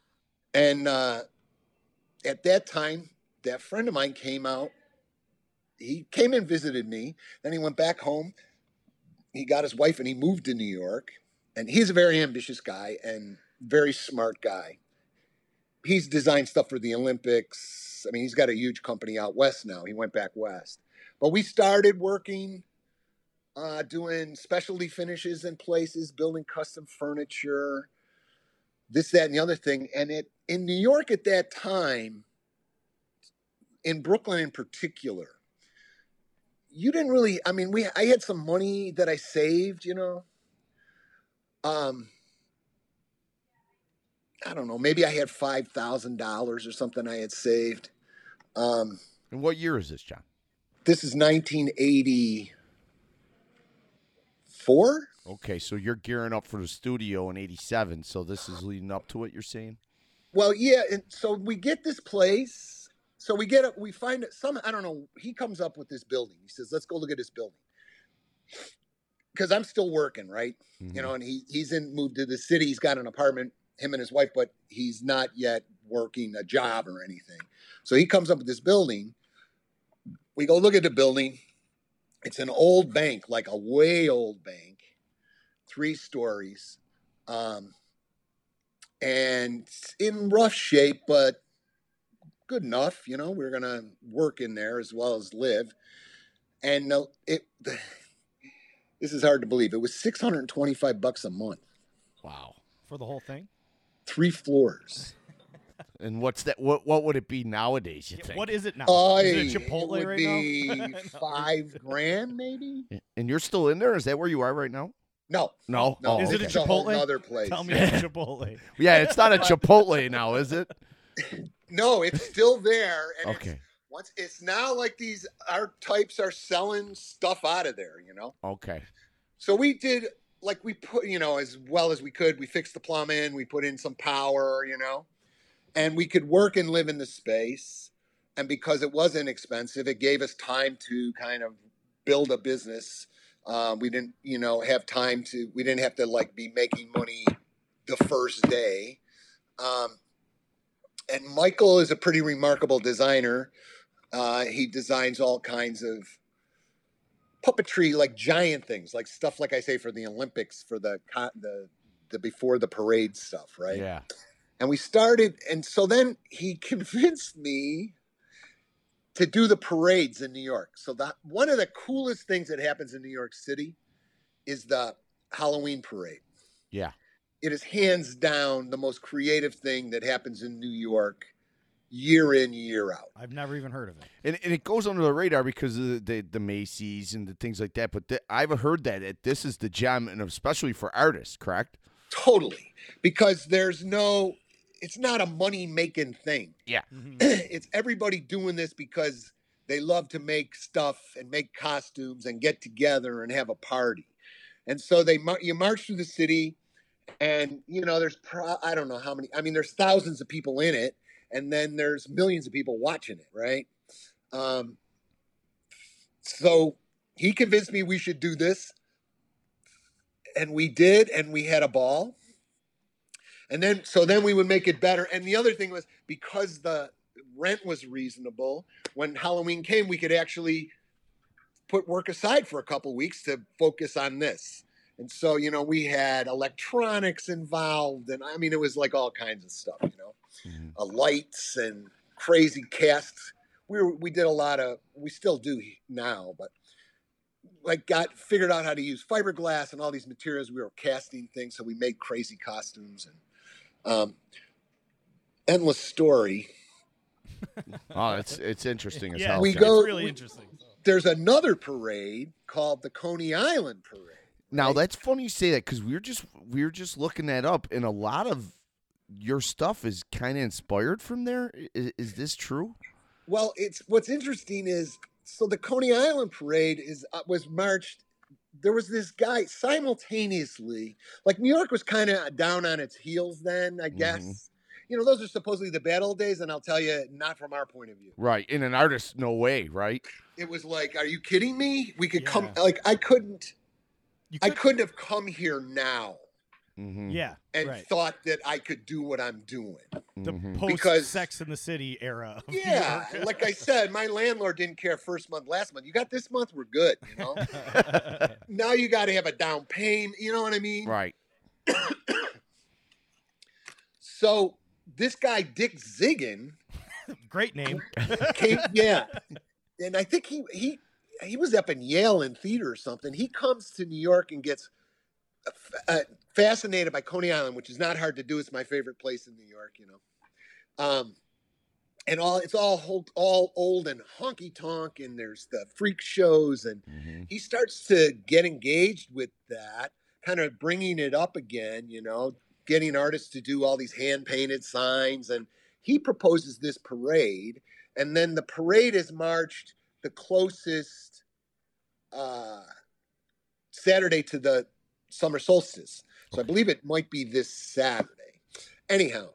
And uh, at that time, that friend of mine came out. He came and visited me. Then he went back home. He got his wife and he moved to New York. And he's a very ambitious guy and very smart guy. He's designed stuff for the Olympics. I mean, he's got a huge company out west now. He went back west. But we started working, uh, doing specialty finishes in places, building custom furniture this, that, and the other thing. And it in New York at that time, in Brooklyn in particular, you didn't really. I mean, we I had some money that I saved, you know. Um, I don't know. Maybe I had five thousand dollars or something I had saved. Um, And what year is this, John? this is 1984. Four? Okay, so you're gearing up for the studio in '87. So this is leading up to what you're saying. Well, yeah, and so we get this place. So we get it. We find it. Some I don't know. He comes up with this building. He says, "Let's go look at this building." Because I'm still working, right? You know, mm-hmm. and he he's in moved to the city. He's got an apartment, him and his wife, but he's not yet working a job or anything. So he comes up with this building. We go look at the building. It's an old bank, like a way old bank, three stories. Um, and it's in rough shape, but good enough. You know, we're gonna work in there as well as live. And uh, it, this is hard to believe. It was six hundred and twenty-five bucks a month, Wow. for the whole thing. three floors. And what's that? What what would it be nowadays? You Yeah, think? what is it now? Oh, is it Chipotle would right be now? five grand, maybe. and you're still in there? Is that where you are right now? No, No. no. Oh, Is it a Chipotle? Another place. Tell me it's Chipotle. Yeah, it's not a Chipotle now, is it? No, it's still there. And it's- Okay. once it's now like these our types are selling stuff out of there. You know. Okay. So we did like we put, you know, as well as we could. We fixed the plumbing, we put in some power, you know, and we could work and live in the space. And because it was inexpensive, it gave us time to kind of build a business. Um, we didn't, you know, have time to. We didn't have to like be making money the first day. Um, and Michael is a pretty remarkable designer. Uh, he designs all kinds of puppetry, like giant things, like stuff like I say for the Olympics, for the the the before the parade stuff, right? Yeah. And we started, and so then he convinced me to do the parades in New York. So the one of the coolest things that happens in New York City is the Halloween parade. Yeah. It is hands down the most creative thing that happens in New York year in year out. I've never even heard of it. And, and it goes under the radar because of the, the, the Macy's and the things like that. But th- I've heard that it, this is the gem, and especially for artists, correct? Totally. Because there's no it's not a money making thing. Yeah. Mhm. it's everybody doing this because they love to make stuff and make costumes and get together and have a party. And so they mar- you march through the city and you know there's pro- I don't know how many I mean there's thousands of people in it and then there's millions of people watching it, right? Um so he convinced me we should do this and we did and we had a ball and then so then we would make it better. And the other thing was because the rent was reasonable when halloween came we could actually put work aside for a couple weeks to focus on this. And so you know we had electronics involved and i mean it was like all kinds of stuff you know. Mhm. uh, lights and crazy casts. We were, we did a lot of we still do now but like got figured out how to use fiberglass and all these materials. We were casting things so we made crazy costumes and um endless story Oh, it's it's interesting as yeah, hell. We it's John. go- really we- interesting. there's another parade called the coney island parade Now right? that's funny you say that because we're just we're just looking that up, and a lot of your stuff is kind of inspired from there. Is, is this true? well it's what's interesting is so the coney island parade is uh, was marched there was this guy simultaneously like new york was kind of down on its heels then i guess Mhm. you know those are supposedly the bad old days and i'll tell you not from our point of view Right. In an artist, no way. Right. it was like are you kidding me we could come like i couldn't You i couldn't have come here now Mm-hmm. Yeah, and right. thought that i could do what i'm doing The Mhm. post Because- Sex in the City era. yeah like i said my landlord didn't care first month last month you got this month we're good you know now you got to have a down payment you know what i mean Right. so this guy Dick Zigun Great name. came yeah and i think he he he was up in yale in theater or something he comes to new york and gets uh, fascinated by coney island which is not hard to do it's my favorite place in new york you know um and all it's all all old and honky tonk and there's the freak shows and hmm he starts to get engaged with that, kind of bringing it up again, you know, getting artists to do all these hand painted signs. And he proposes this parade. And then the parade is marched the closest uh, Saturday to the summer solstice. So I believe it might be this Saturday. Anyhow,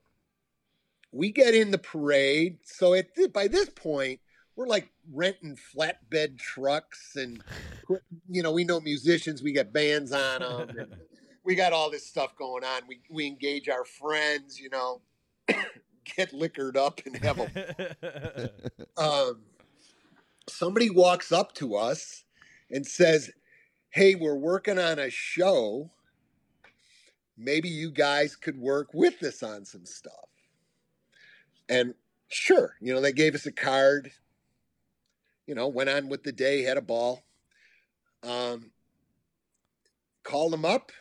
we get in the parade. So at thi- by this point, we're like renting flatbed trucks and you know we know musicians we got bands on them and we got all this stuff going on we we engage our friends you know get liquored up and have a um somebody walks up to us and says hey we're working on a show maybe you guys could work with us on some stuff and sure you know they gave us a card you know went on with the day had a ball um called them up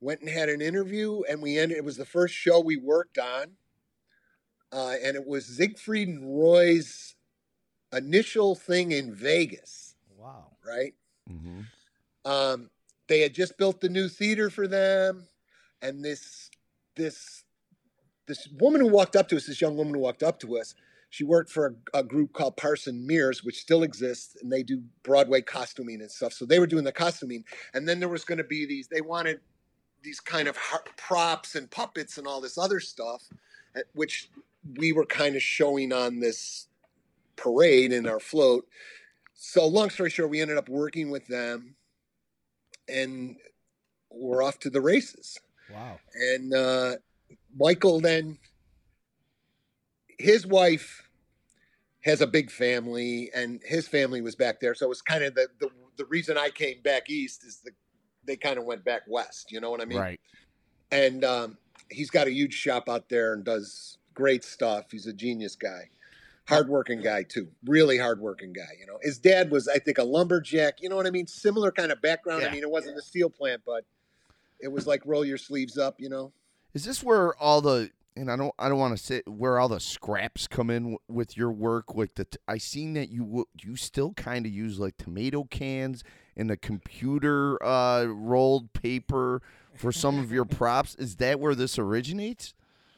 went and had an interview and we ended it was the first show we worked on uh, and it was Siegfried and Roy's initial thing in Vegas, wow. right? hmm Um, they had just built the new theater for them, and this this this woman who walked up to us, this young woman who walked up to us, she worked for a, a group called Parsons-Meares, which still exists, and they do Broadway costuming and stuff. So they were doing the costuming, and then there was going to be these. They wanted these kind of props and puppets and all this other stuff, uh, which we were kind of showing on this parade in our float. So long story short, we ended up working with them, and we're off to the races. Wow. And uh, Michael then, his wife has a big family, and his family was back there. So it was kind of the the, the reason I came back east is the they kind of went back west. You know what I mean? right. and um, he's got a huge shop out there and does great stuff. He's a genius guy. hardworking guy too. Really hardworking guy. You know, his dad was, I think, a lumberjack. You know what I mean? Similar kind of background. Yeah. I mean, it wasn't a steel plant, but it was like roll your sleeves up. You know. Is this where all the and I don't I don't want to say where all the scraps come in w- with your work? Like the t- I seen that you w- you still kind of use like tomato cans and the computer uh, rolled paper for some of your props. Is that where this originates?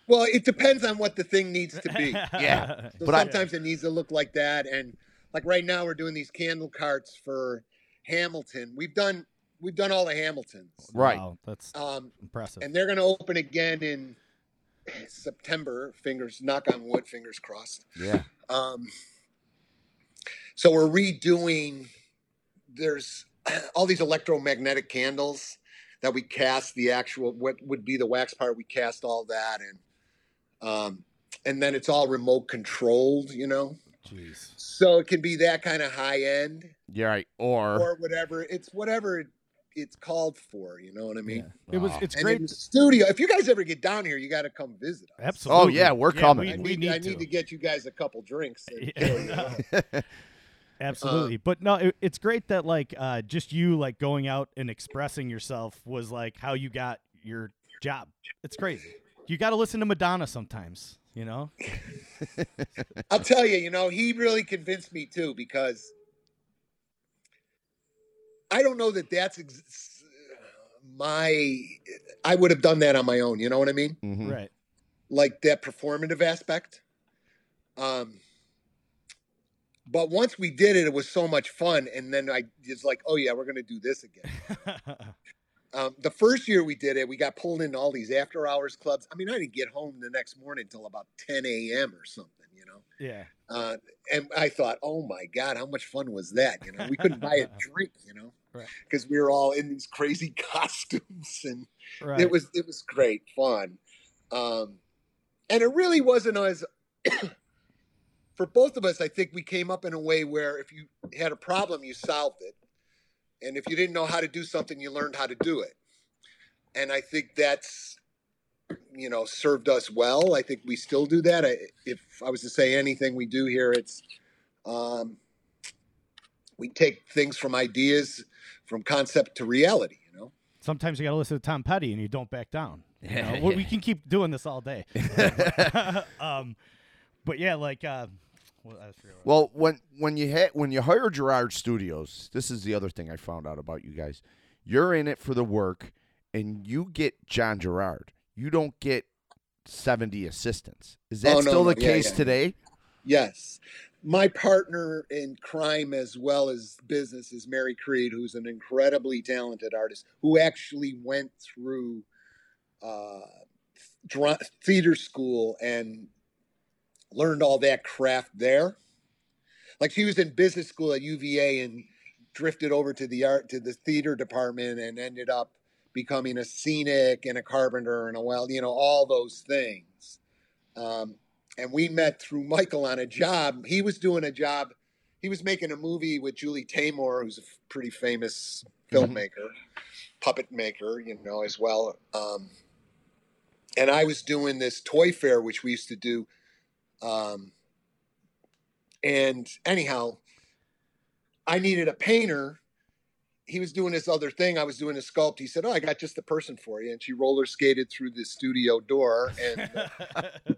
Well, it depends on what the thing needs to be. Yeah. So But I- sometimes it needs to look like that, and like right now we're doing these candle carts for Hamilton. We've done we've done all the Hamiltons, Right. Wow, that's um, impressive. and they're going to open again in September. Fingers knock on wood, fingers crossed. Yeah. Um, so we're redoing. There's all these electromagnetic candles that we cast the actual what would be the wax part. We cast all that and um, and then it's all remote controlled, you know. Jeez. So it can be that kind of high end Yeah. Right. Or, or whatever. It's whatever it, it's called for. You know what I mean? It was. It's And great. in the studio, if you guys ever get down here, you got to come visit us. Absolutely. Oh yeah, we're coming. We, I we need, need, I to. need to get you guys a couple drinks. and Yeah. kill. Absolutely. but no, it, it's great that like uh, just you like going out and expressing yourself was like how you got your job. It's crazy. You got to listen to Madonna sometimes. You know. I'll tell you, you know, he really convinced me too because I don't know that that's ex- my. I would have done that on my own. You know what I mean? Mm-hmm. Right. Like that performative aspect. Um, but once we did it, it was so much fun, and then I just like, oh yeah, we're gonna do this again. Um, the first year we did it, we got pulled into all these after hours clubs. I mean, I didn't get home the next morning until about 10 a.m. or something, you know. yeah. Uh, and I thought, oh my God, how much fun was that? You know, we couldn't buy a drink, you know, Right. because we were all in these crazy costumes, and Right. it was it was great fun. Um, and it really wasn't as for both of us. I think we came up in a way where if you had a problem, you solved it, and if you didn't know how to do something, you learned how to do it. And I think that's you know served us well. I think we still do that. I, if I was to say anything we do here, it's um, we take things from ideas, from concept to reality. You know. Sometimes you got to listen to Tom Petty and you don't back down. You know? Yeah, we, we can keep doing this all day. um, but yeah, like, uh, well, I Well, when when you had when you hire Gerard Studios, this is the other thing I found out about you guys. You're in it for the work, and you get John Gerard. You don't get seventy assistants. Is that Oh, no, still no. the Yeah, case yeah. today? Yes. My partner in crime as well as business is Mary Creed, who's an incredibly talented artist who actually went through uh, theater school and learned all that craft there. Like she was in business school at UVA and drifted over to the art to the theater department and ended up becoming a scenic and a carpenter and a well, you know, all those things. Um, and we met through Michael on a job. He was doing a job. He was making a movie with Julie Taymor, who's a f- pretty famous filmmaker, puppet maker, you know, as well. Um, and I was doing this toy fair, which we used to do. Um, and anyhow, I needed a painter. He was doing this other thing. I was doing a sculpt. He said, "Oh, I got just the person for you." And she roller skated through the studio door, and uh,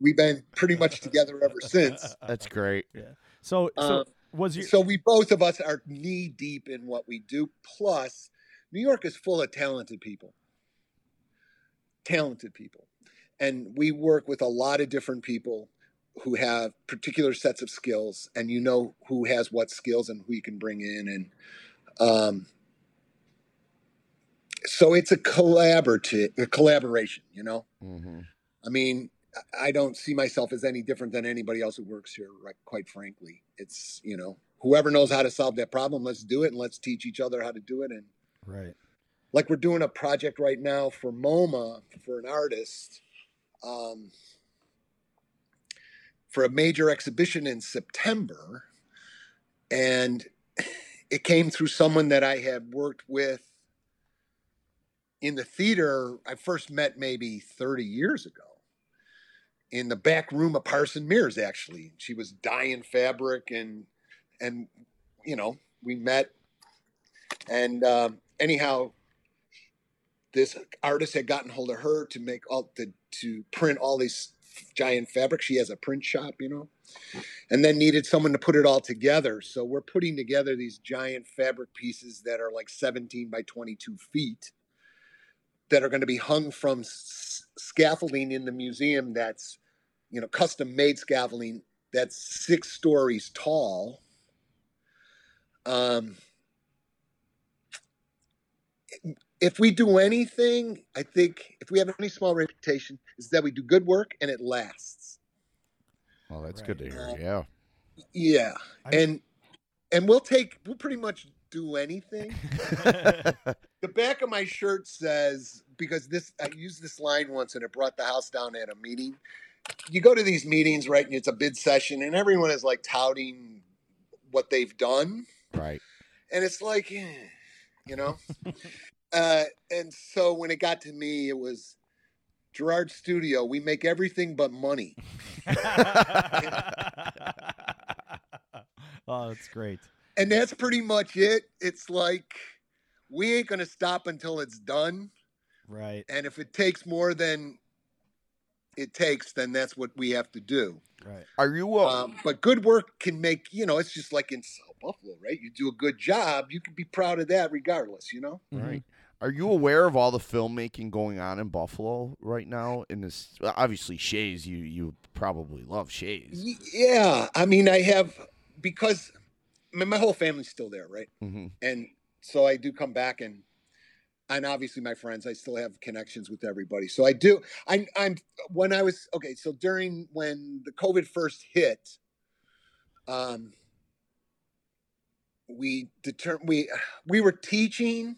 we've been pretty much together ever since. That's great. Yeah. so, so Um, was your So we both of us are knee deep in what we do. Plus, New York is full of talented people. Talented people. And we work with a lot of different people who have particular sets of skills and you know who has what skills and who you can bring in and um so it's a collaborative a collaboration, you know? mm-hmm. I mean, I- don't see myself as any different than anybody else who works here, right? Quite frankly, it's you know, whoever knows how to solve that problem, let's do it, and let's teach each other how to do it. And right? like we're doing a project right now for MoMA for an artist, um, for a major exhibition in September, and it came through someone that I had worked with in the theater. I first met maybe thirty years ago in the back room of Parsons-Meares. Actually, she was dyeing fabric, and and you know we met, and um, anyhow, this artist had gotten hold of her to make all the to print all these giant fabric. She has a print shop, you know, and then needed someone to put it all together. So we're putting together these giant fabric pieces that are like 17 by 22 feet that are going to be hung from s- scaffolding in the museum that's, you know, custom made scaffolding that's six stories tall. Um, if we do anything, I think if we have any small reputation, is that we do good work and it lasts. Well, that's Right. good to hear. Uh, Yeah. Yeah, I- and and we'll take we'll pretty much do anything. the back of my shirt says because this I used this line once and it brought the house down at a meeting. You go to these meetings, right? And it's a bid session, and everyone is like touting what they've done, right. and it's like, eh, you know. uh, and so when it got to me, it was Gerard Studio. We make everything but money. oh, that's great. and that's pretty much it. It's like we ain't gonna stop until it's done, Right, and if it takes more than it takes, then that's what we have to do. right. Are you? Uh, Um, but good work can make you know. It's just like in South Buffalo, right? You do a good job, you can be proud of that, regardless. You know. Right. Are you aware of all the filmmaking going on in Buffalo right now? In this, obviously, Shea's. You you probably love Shea's. Yeah, I mean, I have because I mean, my whole family's still there, right? hmm and so I do come back and and obviously my friends I still have connections with everybody so I do I'm I'm when I was okay so during when the COVID first hit um we determined we we were teaching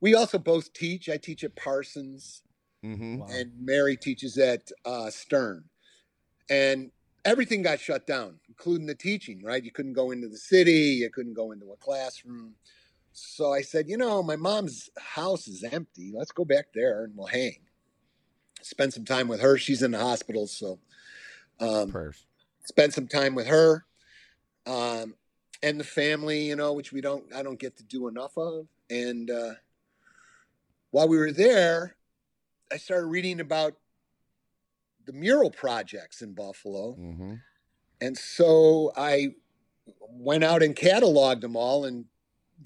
we also both teach I teach at Parsons hmm Wow. and Mary teaches at uh, Stern. And everything got shut down, including the teaching, right? You couldn't go into the city, you couldn't go into a classroom. So I said, you know, my mom's house is empty. Let's go back there and we'll hang. Spend some time with her. She's in the hospital, so um, Prayers. spend some time with her um, and the family, you know, which we don't, I don't get to do enough of. And uh, while we were there, I started reading about the mural projects in Buffalo. hmm And so I went out and cataloged them all and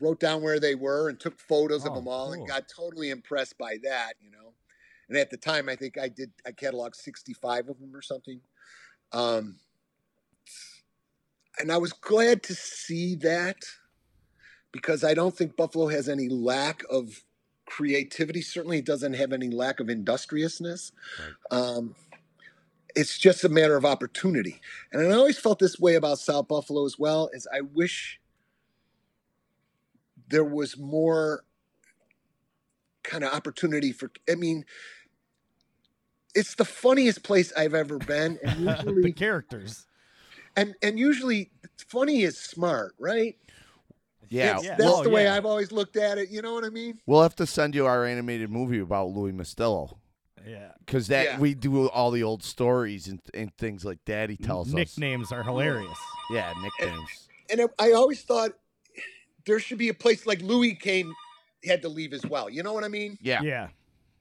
wrote down where they were and took photos of Oh, them all cool. and got totally impressed by that, you know. And at the time, I think I did, I cataloged 65 of them or something. Um, and I was glad to see that because I don't think Buffalo has any lack of creativity. Certainly, it doesn't have any lack of industriousness. Um, it's just a matter of opportunity. And I always felt this way about South Buffalo as well. Is I wish there was more kind of opportunity for. I mean, it's the funniest place I've ever been, and the characters. and and usually, funny is smart, right? Yeah. It's- Yeah. that's Oh, the way yeah. I've always looked at it. You know what I mean? We'll have to send you our animated movie about Louis Mastillo Yeah. because that Yeah. we do all the old stories and, and things like Daddy He tells us. Nicknames are hilarious. Yeah, nicknames. and I- I always thought there should be a place like Louis came had to leave as well. You know what I mean? Yeah. Yeah.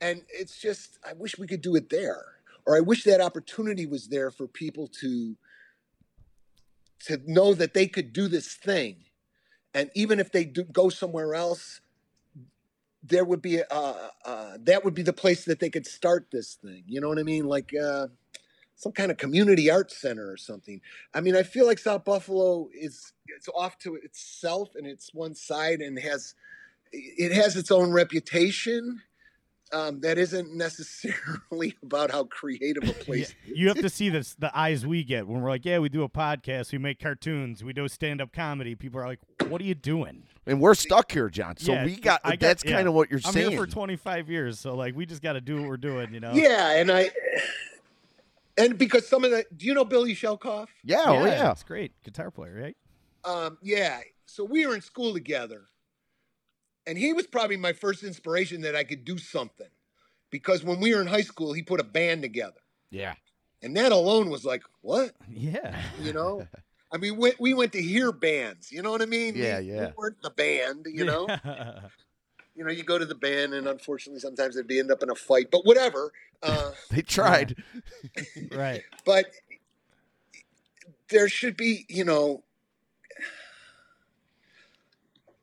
And it's just I wish we could do it there, or I wish that opportunity was there for people to to know that they could do this thing, and even if they do go somewhere else, there would be uh, uh, that would be the place that they could start this thing. You know what I mean? Like. Uh, some kind of community arts center or something. I mean, I feel like South Buffalo is it's off to itself and it's one side and has it has its own reputation um, that isn't necessarily about how creative a Yeah, place. you have to see this the eyes we get when we're like, yeah, we do a podcast, we make cartoons, we do stand up comedy. People are like, what are you doing? And we're stuck here, John. So Yeah, we got, I got- that's yeah. kind of what you're saying. I'm here for 25 years, so like we just got to do what we're doing, you know? Yeah, and I and because some of the do you know Billy Shelkoff? yeah, oh yeah. it's great guitar player, right? Um, yeah. So we were in school together, and he was probably my first inspiration that I could do something. Because when we were in high school, he put a band together. Yeah. and that alone was like, what? Yeah. You know. I mean, we, we went to hear bands. You know what I mean? Yeah, we, yeah. We weren't the band. You know. you know, you go to the band, and unfortunately, sometimes it'd be end up in a fight. But whatever. Uh, They tried. right. but there should be, you know,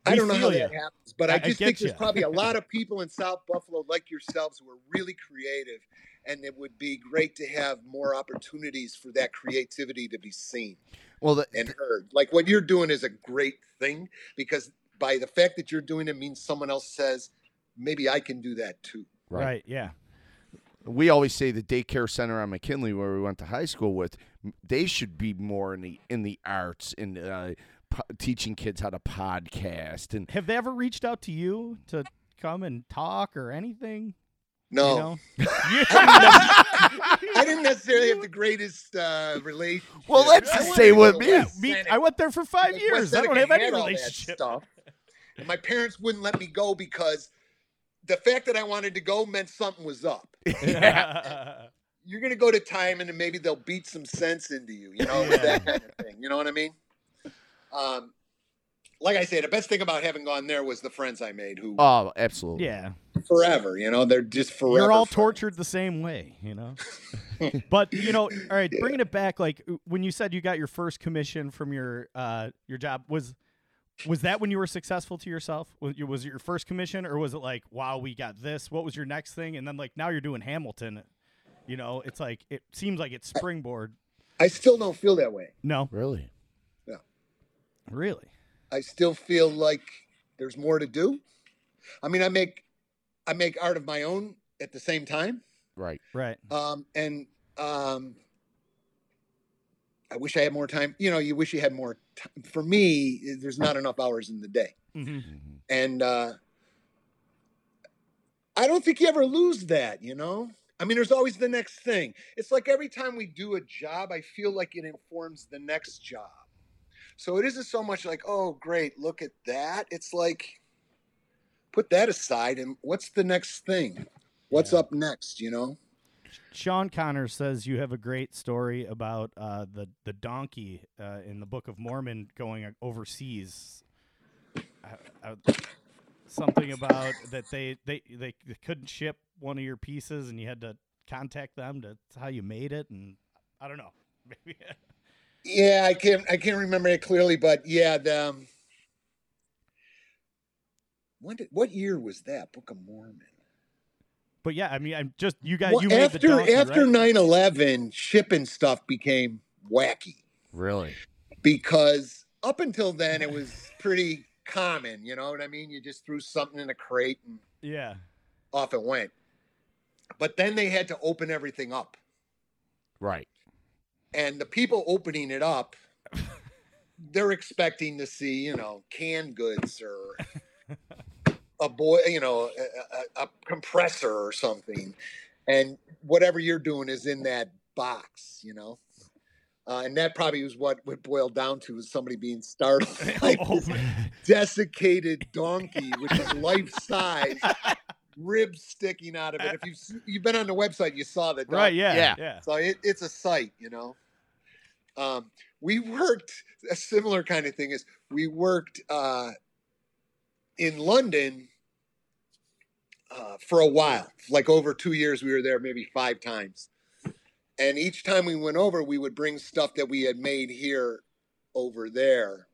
I We don't know how feel that happens, but I, I- I just get think there's probably a lot of people in South Buffalo like yourselves who are really creative, and it would be great to have more opportunities for that creativity to be seen Well, the, and heard. Like what you're doing is a great thing because by the fact that you're doing it means someone else says, maybe I can do that too. right. Right. Yeah. we always say the daycare center on McKinley, where we went to high school with, they should be more in the in the arts and uh, po- teaching kids how to podcast and Have they ever reached out to you to come and talk or anything? No, You know? I didn't necessarily have the greatest uh, relationship. Well, let's the went same with me. West Me, Seneca- I went there for five West years. I don't have any had relationship. stuff. And my parents wouldn't let me go because the fact that I wanted to go meant something was up. Yeah. You're going to go to Timon maybe they'll beat some sense into you, you know, with that kind of thing. You know what I mean? Um, like I say, the best thing about having gone there was the friends I made who oh, absolutely. yeah. forever, you know, they're just forever. You're all friends. tortured the same way, you know. but you know, all right, bringing it back, like when you said you got your first commission from your uh your job, was was that when you were successful to yourself? Was, you- was it your first commission, or was it like, wow, we got this? What was your next thing? And then like now you're doing Hamilton. You know, it's like it seems like it's springboard. I still don't feel that way. No, Really? No, really. I still feel like there's more to do. I mean, I make I make art of my own at the same time. Right. Right. Um, and um, I wish I had more time. You know, you wish you had more time. For me, there's not enough hours in the day. hmm And uh, I don't think you ever lose that, you know? I mean, there's always the next thing. It's like every time we do a job, I feel like it informs the next job. So it isn't so much like, oh, great, look at that. It's like, put that aside and what's the next thing? What's up next, you know? Sean Connor says you have a great story about uh, the the donkey uh, in the Book of Mormon going overseas. Uh, uh, something about that they, they they couldn't ship one of your pieces and you had to contact them to how you made it and I don't know maybe Yeah, I can't I can't remember it clearly, but yeah, the um, when did what year was that? Book of Mormon. But yeah I mean I'm just you guys. Well, you made after donkey, after right? 9-11, shipping stuff became wacky Really? because up until then it was pretty common. You know what I mean? You just threw something in a crate and yeah off it went. But then they had to open everything up, Right. and the people opening it up, they're expecting to see you know canned goods or a boy, you know, a, a, a compressor or something, and whatever you're doing is in that box, you know. Uh, and that probably was what would boil down to is somebody being startled like Oh, this desiccated donkey, which is life size, ribs sticking out of it. If you've you've been on the website, you saw the right yeah Yeah. yeah So it, it's a sight, you know. Um, we worked a similar kind of thing is we worked uh, in London uh, for a while, like over two years. We were there maybe five times, and each time we went over, we would bring stuff that we had made here over there.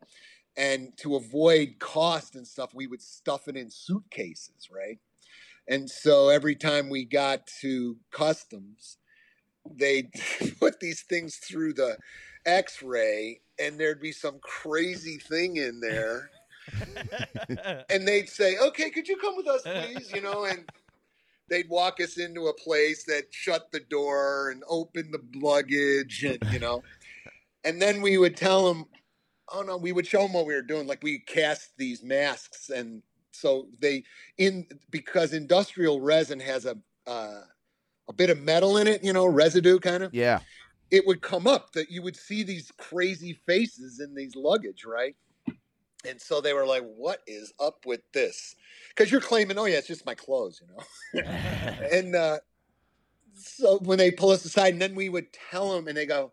And to avoid cost and stuff, we would stuff it in suitcases, right? And so every time we got to customs, they'd put these things through the x-ray and there'd be some crazy thing in there and they'd say okay could you come with us please you know and they'd walk us into a place that shut the door and open the luggage and you know and then we would tell them oh no we would show them what we were doing like we cast these masks and so they in because industrial resin has a uh, a bit of metal in it you know residue kind of Yeah. it would come up that you would see these crazy faces in these luggage, right? And so they were like, "What is up with this?" Because you're claiming, "Oh yeah, it's just my clothes," you know. and uh, so when they pull us aside, and then we would tell them, and they go,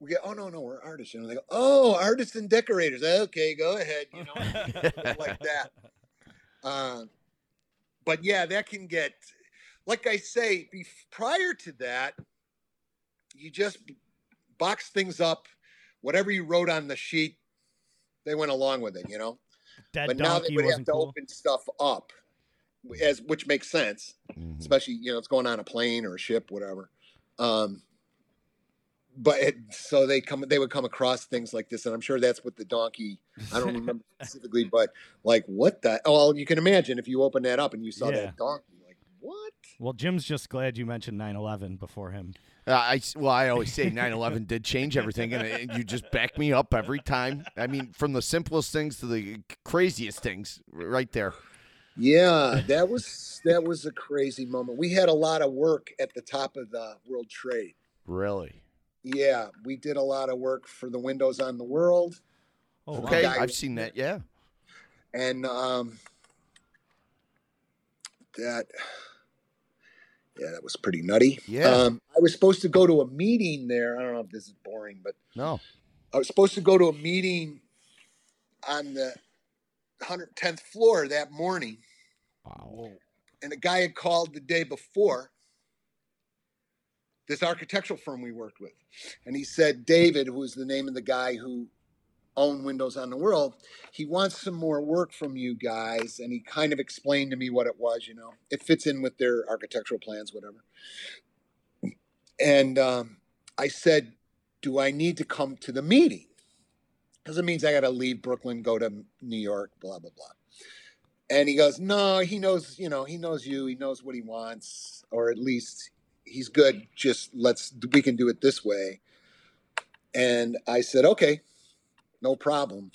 "We go, oh no, no, we're artists." And they go, "Oh, artists and decorators." Okay, go ahead. You know, like that. Uh, but yeah, that can get, like I say, be, prior to that, you just box things up. Whatever you wrote on the sheet, they went along with it. You know. Dead but now they would have to cool. open stuff up, as which makes sense Mhm. especially you know it's going on a plane or a ship whatever um but it, so they come they would come across things like this and i'm sure that's what the donkey i don't remember specifically but like what the oh well, you can imagine if you open that up and you saw Yeah. that donkey like what Well, Jim's just glad you mentioned 9/11 before him. Uh, I well, I always say 9/11 did change everything, and it, you just back me up every time. I mean, from the simplest things to the craziest things, right there. yeah that was that was a crazy moment we had a lot of work at the top of the world trade Really? yeah we did a lot of work for the windows on the world Oh, Okay, wow. guy- I've seen that. Yeah. and um that yeah that was pretty nutty Yeah. um i was supposed to go to a meeting there i don't know if this is boring but No. i was supposed to go to a meeting on the 110th floor that morning Wow. and a guy had called the day before this architectural firm we worked with and he said david who was the name of the guy who owned windows on the world he wants some more work from you guys and he kind of explained to me what it was you know it fits in with their architectural plans whatever and um, i said do i need to come to the meeting because it means i got to leave brooklyn go to new york blah blah blah and he goes, No, he knows, you know, he knows you, he knows what he wants, or at least he's good. Just let's, we can do it this way. And I said, Okay, no problem.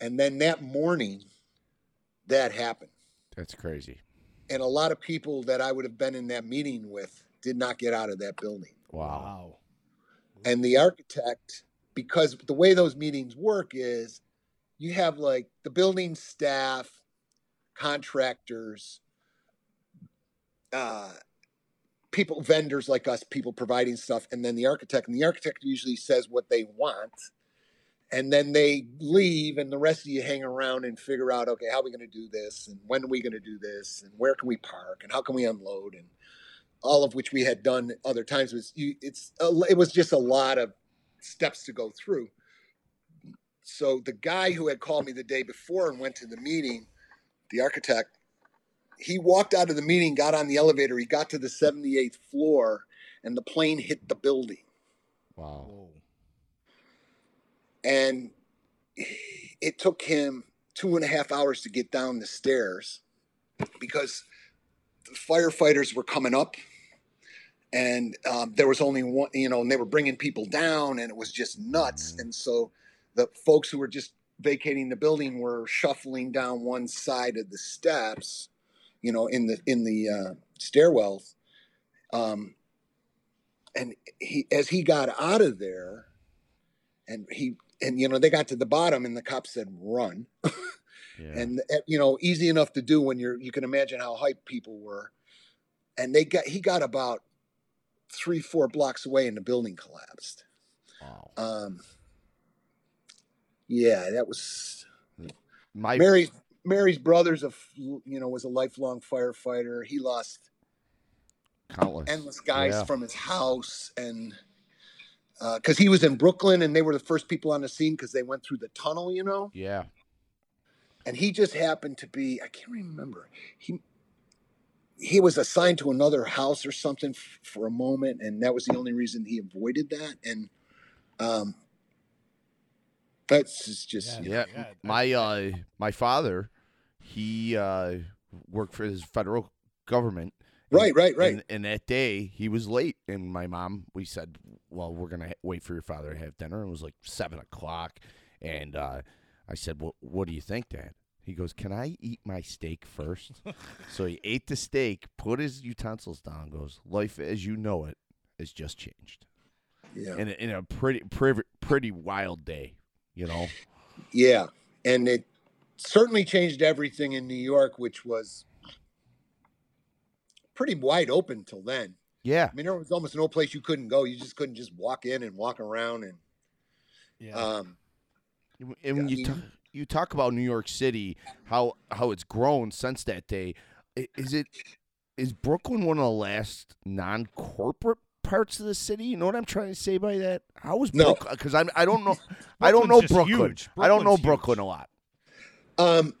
And then that morning, that happened. That's crazy. And a lot of people that I would have been in that meeting with did not get out of that building. Wow. And the architect, because the way those meetings work is you have like the building staff, contractors, uh, people, vendors like us, people providing stuff, and then the architect. And the architect usually says what they want. And then they leave, and the rest of you hang around and figure out, okay, how are we going to do this? And when are we going to do this? And where can we park? And how can we unload? And all of which we had done other times was you, it's a, it was just a lot of steps to go through. So the guy who had called me the day before and went to the meeting, the architect, he walked out of the meeting, got on the elevator, he got to the 78th floor, and the plane hit the building. Wow. And it took him two and a half hours to get down the stairs because the firefighters were coming up and um, there was only one, you know, and they were bringing people down and it was just nuts. And so the folks who were just vacating the building were shuffling down one side of the steps, you know, in the, in the uh, stairwells. Um, and he, as he got out of there and he, and you know, they got to the bottom and the cop said, run Yeah. and uh, you know easy enough to do when you're you can imagine how hyped people were and they got he got about three four blocks away and the building collapsed wow. um yeah that was My mary's mary's brother's a you know was a lifelong firefighter he lost countless. endless guys Yeah. from his house and because he was in brooklyn and they were the first people on the scene because they went through the tunnel you know Yeah. and he just happened to be i can't remember he he was assigned to another house or something f- for a moment and that was the only reason he avoided that and um that's just, just Yeah. Yeah. Yeah, My uh my father, he uh worked for his federal government. Right right right And, and that day he was late, and my mom, we said, "Well, we're gonna wait for your father to have dinner." It was like seven o'clock, and uh, I said, "Well, what do you think, Dad?" He goes, "Can I eat my steak first? so he ate the steak, put his utensils down, goes, "Life as you know it has just changed." yeah In a, in a pretty pretty pretty wild day, you know. yeah and it certainly changed everything in new york which was pretty wide open till then Yeah. I mean, there was almost no place you couldn't go. You just couldn't just walk in and walk around and Yeah. um, And when Yeah. you talk, you talk about New York City, how how it's grown since that day. Is it is Brooklyn one of the last non-corporate parts of the city? You know what I'm trying to say by that? How is No. Brooklyn? Because I'm I don't know I don't know Brooklyn. I don't know Brooklyn huge. a lot. Um,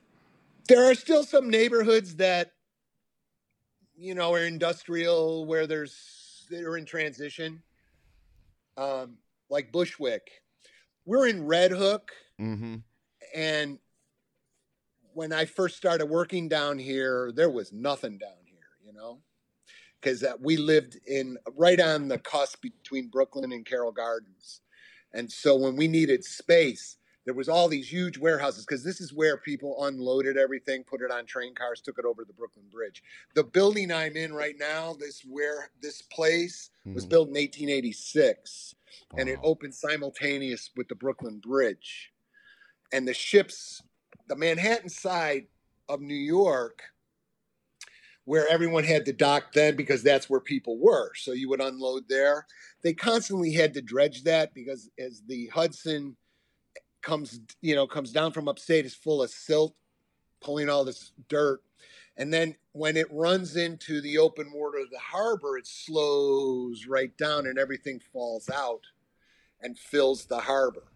there are still some neighborhoods that, you know, are industrial where there's they're in transition. Um, like Bushwick. We're in Red Hook, Mm-hmm. and when I first started working down here, there was nothing down here, you know, because uh, we lived in right on the cusp between Brooklyn and Carroll Gardens, and so when we needed space, there was all these huge warehouses because this is where people unloaded everything, put it on train cars, took it over to the Brooklyn Bridge. The building I'm in right now, this where this place was Mhm. built in 1886 and it opened simultaneous with the Brooklyn Bridge. And the ships, the Manhattan side of New York, where everyone had to dock then because that's where people were. So you would unload there. They constantly had to dredge that because as the Hudson comes, you know, comes down from upstate, is full of silt, pulling all this dirt. And then when it runs into the open water of the harbor, it slows right down and everything falls out and fills the harbor.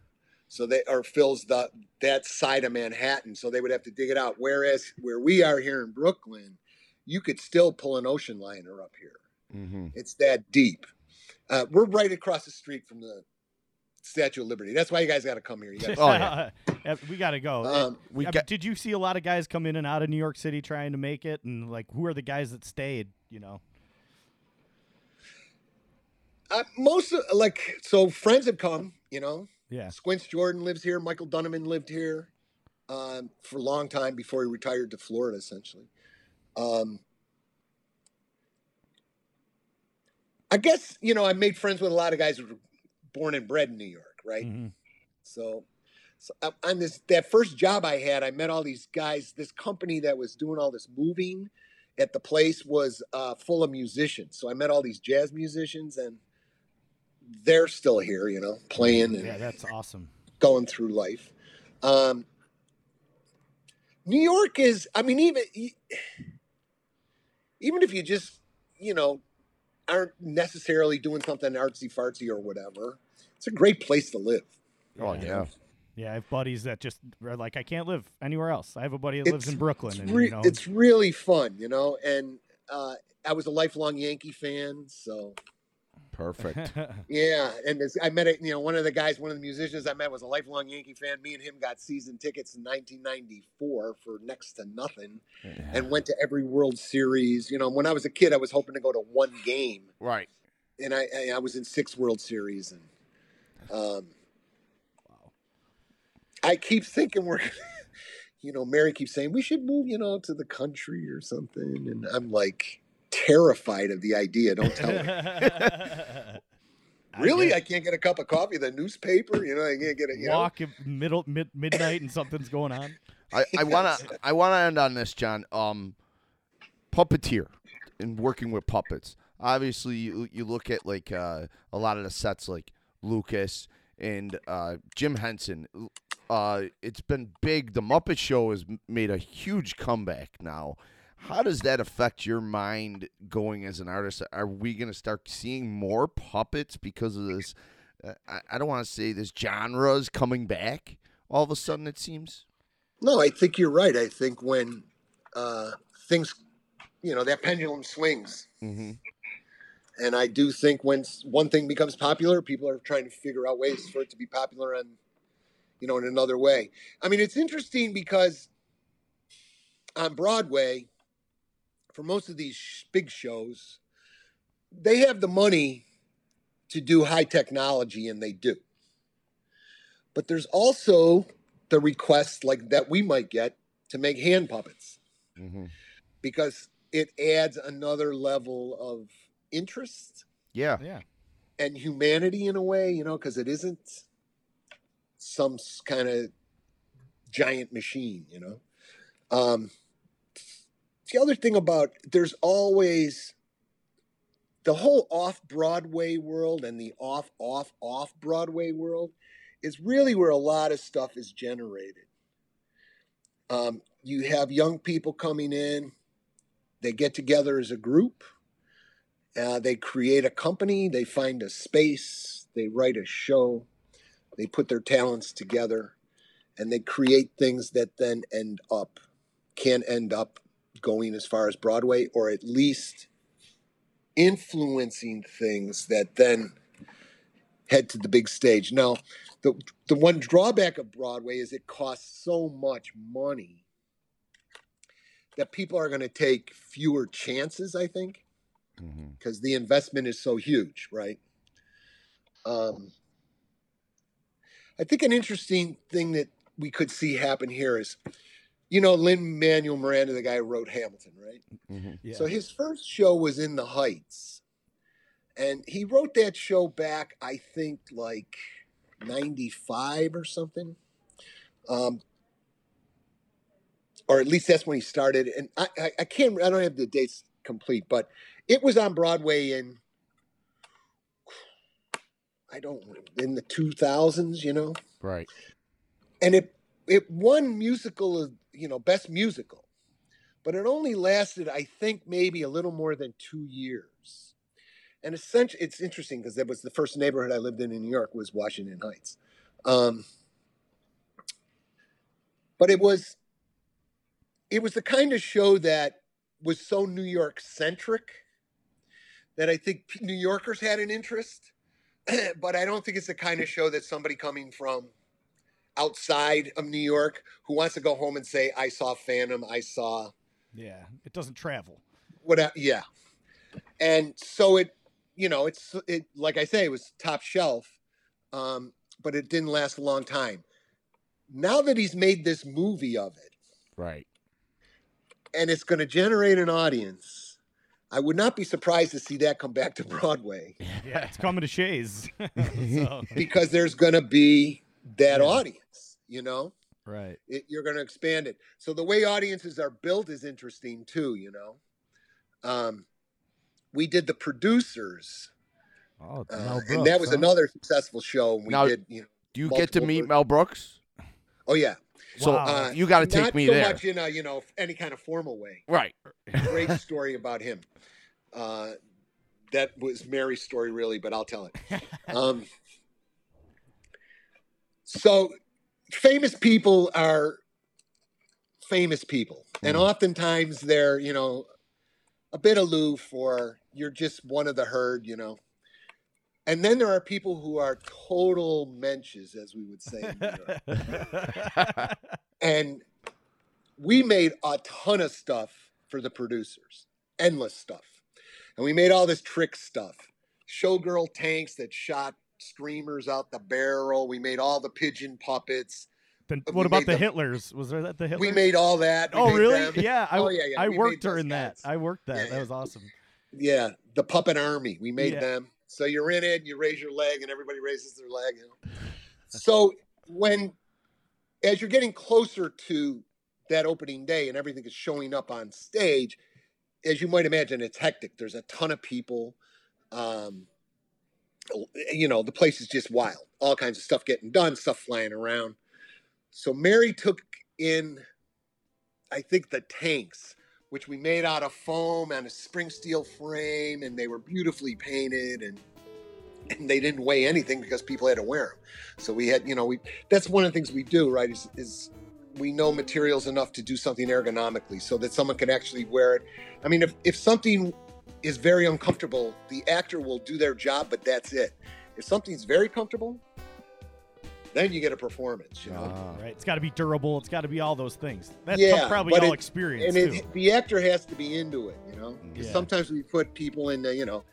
So they or fills the that side of Manhattan. So they would have to dig it out. Whereas where we are here in Brooklyn, you could still pull an ocean liner up here. Mm-hmm. It's that deep. Uh, we're right across the street from the Statue of Liberty. That's why you guys got to come here. You gotta- Oh, yeah. We got to go. um, We got did you see a lot of guys come in and out of New York City trying to make it, and like who are the guys that stayed? You know. uh, most of, like so friends have come. You know, Yeah. Squints Jordan lives here. Michael Dunneman lived here um, for a long time before he retired to Florida, essentially. Um, I guess you know I made friends with a lot of guys born and bred in New York, right? Mhm. So, so uh, on this that first job I had, I met all these guys. This company that was doing all this moving at the place was uh, full of musicians. So I met all these jazz musicians, and they're still here, you know, playing and Yeah, that's awesome. going through life. Um, New York is, I mean, even even if you just, you know, aren't necessarily doing something artsy fartsy or whatever, it's a great place to live. Oh yeah. Yeah, I have buddies that just are like, I can't live anywhere else. I have a buddy that lives in Brooklyn, It's, and re- you know, it's really fun, you know. And uh, I was a lifelong Yankee fan, so Perfect. yeah. And this, I met it, you know, one of the guys, one of the musicians I met was a lifelong Yankee fan. Me and him got season tickets in 1994 for next to nothing, and went to every World Series. You know, when I was a kid, I was hoping to go to one game, right. and I I, I was in six World Series, and um, wow. I keep thinking we're. You know, Mary keeps saying we should move, you know, to the country or something, and I'm like terrified of the idea. Don't tell her. Really, get I can't get a cup of coffee, the newspaper. You know, I can't get it. it. You know? walk middle mid, midnight and something's going on. I, I wanna I wanna end on this, John. Um, puppeteer and working with puppets. Obviously, you, you look at like uh, a lot of the sets, like Lucas and uh, Jim Henson. Uh, it's been big. The Muppet Show has made a huge comeback now. How does that affect your mind going as an artist? Are we going to start seeing more puppets because of this? Uh, I, I don't want to say this genre is coming back all of a sudden, it seems. No, I think you're right. I think when uh, things, you know, that pendulum swings, Mm-hmm. and I do think when one thing becomes popular, people are trying to figure out ways for it to be popular and, you know, in another way. I mean, it's interesting because on Broadway, for most of these sh- big shows, they have the money to do high technology, and they do. But there's also the requests like that we might get to make hand puppets Mm-hmm. because it adds another level of interest Yeah. Yeah. and humanity in a way, you know, because it isn't some kind of giant machine, you know. Um, the other thing about there's always the whole off Broadway world and the off, off, off Broadway world is really where a lot of stuff is generated. Um, you have young people coming in, they get together as a group, uh, they create a company, they find a space, they write a show, they put their talents together, and they create things that then end up, can end up going as far as Broadway, or at least influencing things that then head to the big stage. Now, the the one drawback of Broadway is it costs so much money that people are going to take fewer chances. I think because mm-hmm. the investment is so huge, right? Um, I think an interesting thing that we could see happen here is, you know, Lin Manuel Miranda, the guy who wrote Hamilton, right? Mm-hmm. Yeah. So his first show was in the Heights, and he wrote that show back, I think, like 95 or something. Um, or at least that's when he started. And I, I, I, can't, I don't have the dates complete, but it was on Broadway in, I don't, in the 2000s, you know? Right. And it, it won musical, you know, best musical, but it only lasted, I think, maybe a little more than two years. And essentially, it's interesting because that was the first neighborhood I lived in in New York was Washington Heights. Um, but it was it was the kind of show that was so New York centric that I think New Yorkers had an interest, but I don't think it's the kind of show that somebody coming from outside of New York who wants to go home and say, "I saw Phantom, I saw." Yeah, it doesn't travel. What? Yeah, and so it, you know, it's it like I say, it was top shelf, um, but it didn't last a long time. Now that he's made this movie of it, right, and it's going to generate an audience. I would not be surprised to see that come back to Broadway. Yeah, it's coming to Shea's. so. Because there's going to be that yeah. audience, you know? Right. It, you're going to expand it. So the way audiences are built is interesting too, you know? Um, we did the producers. Oh, uh, Brooks, and that was huh? another successful show. We now, did, you know, do you get to meet Mel Brooks? Oh yeah. So wow. uh, you got to take me so there. Not much in a you know any kind of formal way. Right. Great story about him. Uh, that was Mary's story, really, but I'll tell it. Um, so, famous people are famous people, and mm. oftentimes they're you know a bit aloof, or you're just one of the herd, you know. And then there are people who are total mensches, as we would say. and we made a ton of stuff for the producers, endless stuff. And we made all this trick stuff. Showgirl tanks that shot streamers out the barrel. We made all the pigeon puppets. Then what about the, the, Hitlers? Was there that the Hitlers? We made all that. We oh, really? Them. Yeah. I, oh, yeah, yeah. I we worked during that. I worked that. Yeah, that was awesome. Yeah. The Puppet Army. We made yeah. them. So you're in it, you raise your leg, and everybody raises their leg. You know? so when, as you're getting closer to that opening day and everything is showing up on stage, as you might imagine, it's hectic. There's a ton of people. Um, you know, the place is just wild. All kinds of stuff getting done, stuff flying around. So Mary took in, I think, the tanks which we made out of foam and a spring steel frame, and they were beautifully painted and and they didn't weigh anything because people had to wear them. So we had, you know, we that's one of the things we do, right? Is, is we know materials enough to do something ergonomically so that someone can actually wear it. I mean, if if something is very uncomfortable, the actor will do their job, but that's it. If something's very comfortable, then you get a performance. You know, ah. right? It's got to be durable. It's got to be all those things. That's yeah, probably all it, experience. And it, the actor has to be into it. You know, because yeah. sometimes we put people in the you know,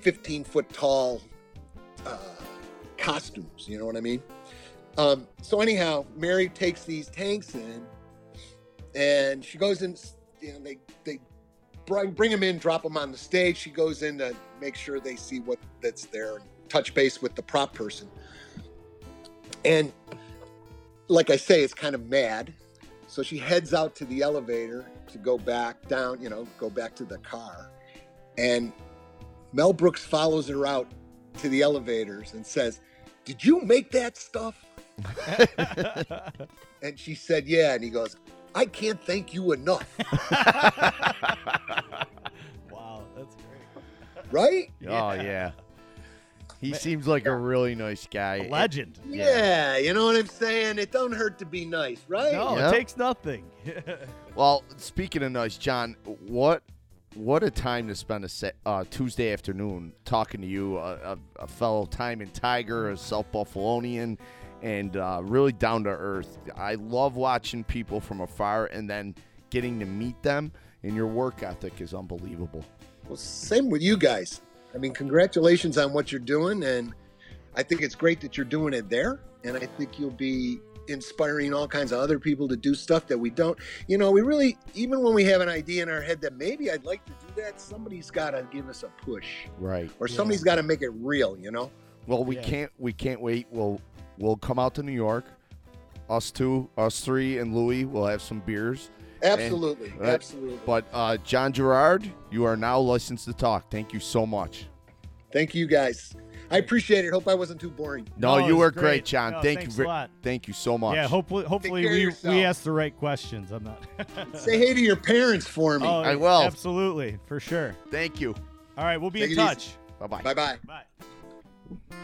fifteen foot tall uh, costumes. You know what I mean? Um, so anyhow, Mary takes these tanks in, and she goes in. You know, they they bring bring them in, drop them on the stage. She goes in to make sure they see what that's there and touch base with the prop person and like I say, it's kind of mad. So she heads out to the elevator to go back down, you know, go back to the car. And Mel Brooks follows her out to the elevators and says, Did you make that stuff? and she said, Yeah. And he goes, I can't thank you enough. wow, that's great. Right? Oh yeah. He seems like a really nice guy. A legend. Yeah. you know what I'm saying? It don't hurt to be nice, right? No, Yeah. it takes nothing. Well, speaking of nice, John, what what a time to spend a se- uh, Tuesday afternoon talking to you, a, a, a fellow Timon tiger, a South Buffalonian, and uh, really down to earth. I love watching people from afar and then getting to meet them. And your work ethic is unbelievable. Well, same with you guys. I mean, congratulations on what you're doing. And I think it's great that you're doing it there. And I think you'll be inspiring all kinds of other people to do stuff that we don't. You know, we really, even when we have an idea in our head that maybe I'd like to do that, somebody's got to give us a push Right. or somebody's got to make it real, you know? Well, we Yeah. can't we can't wait. We'll we'll come out to New York. Us two, us three, and Louie. We'll have some beers. Absolutely. Right. Absolutely. But uh, John Gerard, you are now licensed to talk. Thank you so much. Thank you guys. I appreciate it. Hope I wasn't too boring. No, No, you were great. great, John. No, thank thanks you. a ver- lot. Thank you so much. Yeah, hopefully, hopefully we yourself. we ask the right questions. I'm not. Say hey to your parents for me. oh, I will. Absolutely, for sure. Thank you. All right, we'll be Take in touch. Bye bye. Bye bye. Bye.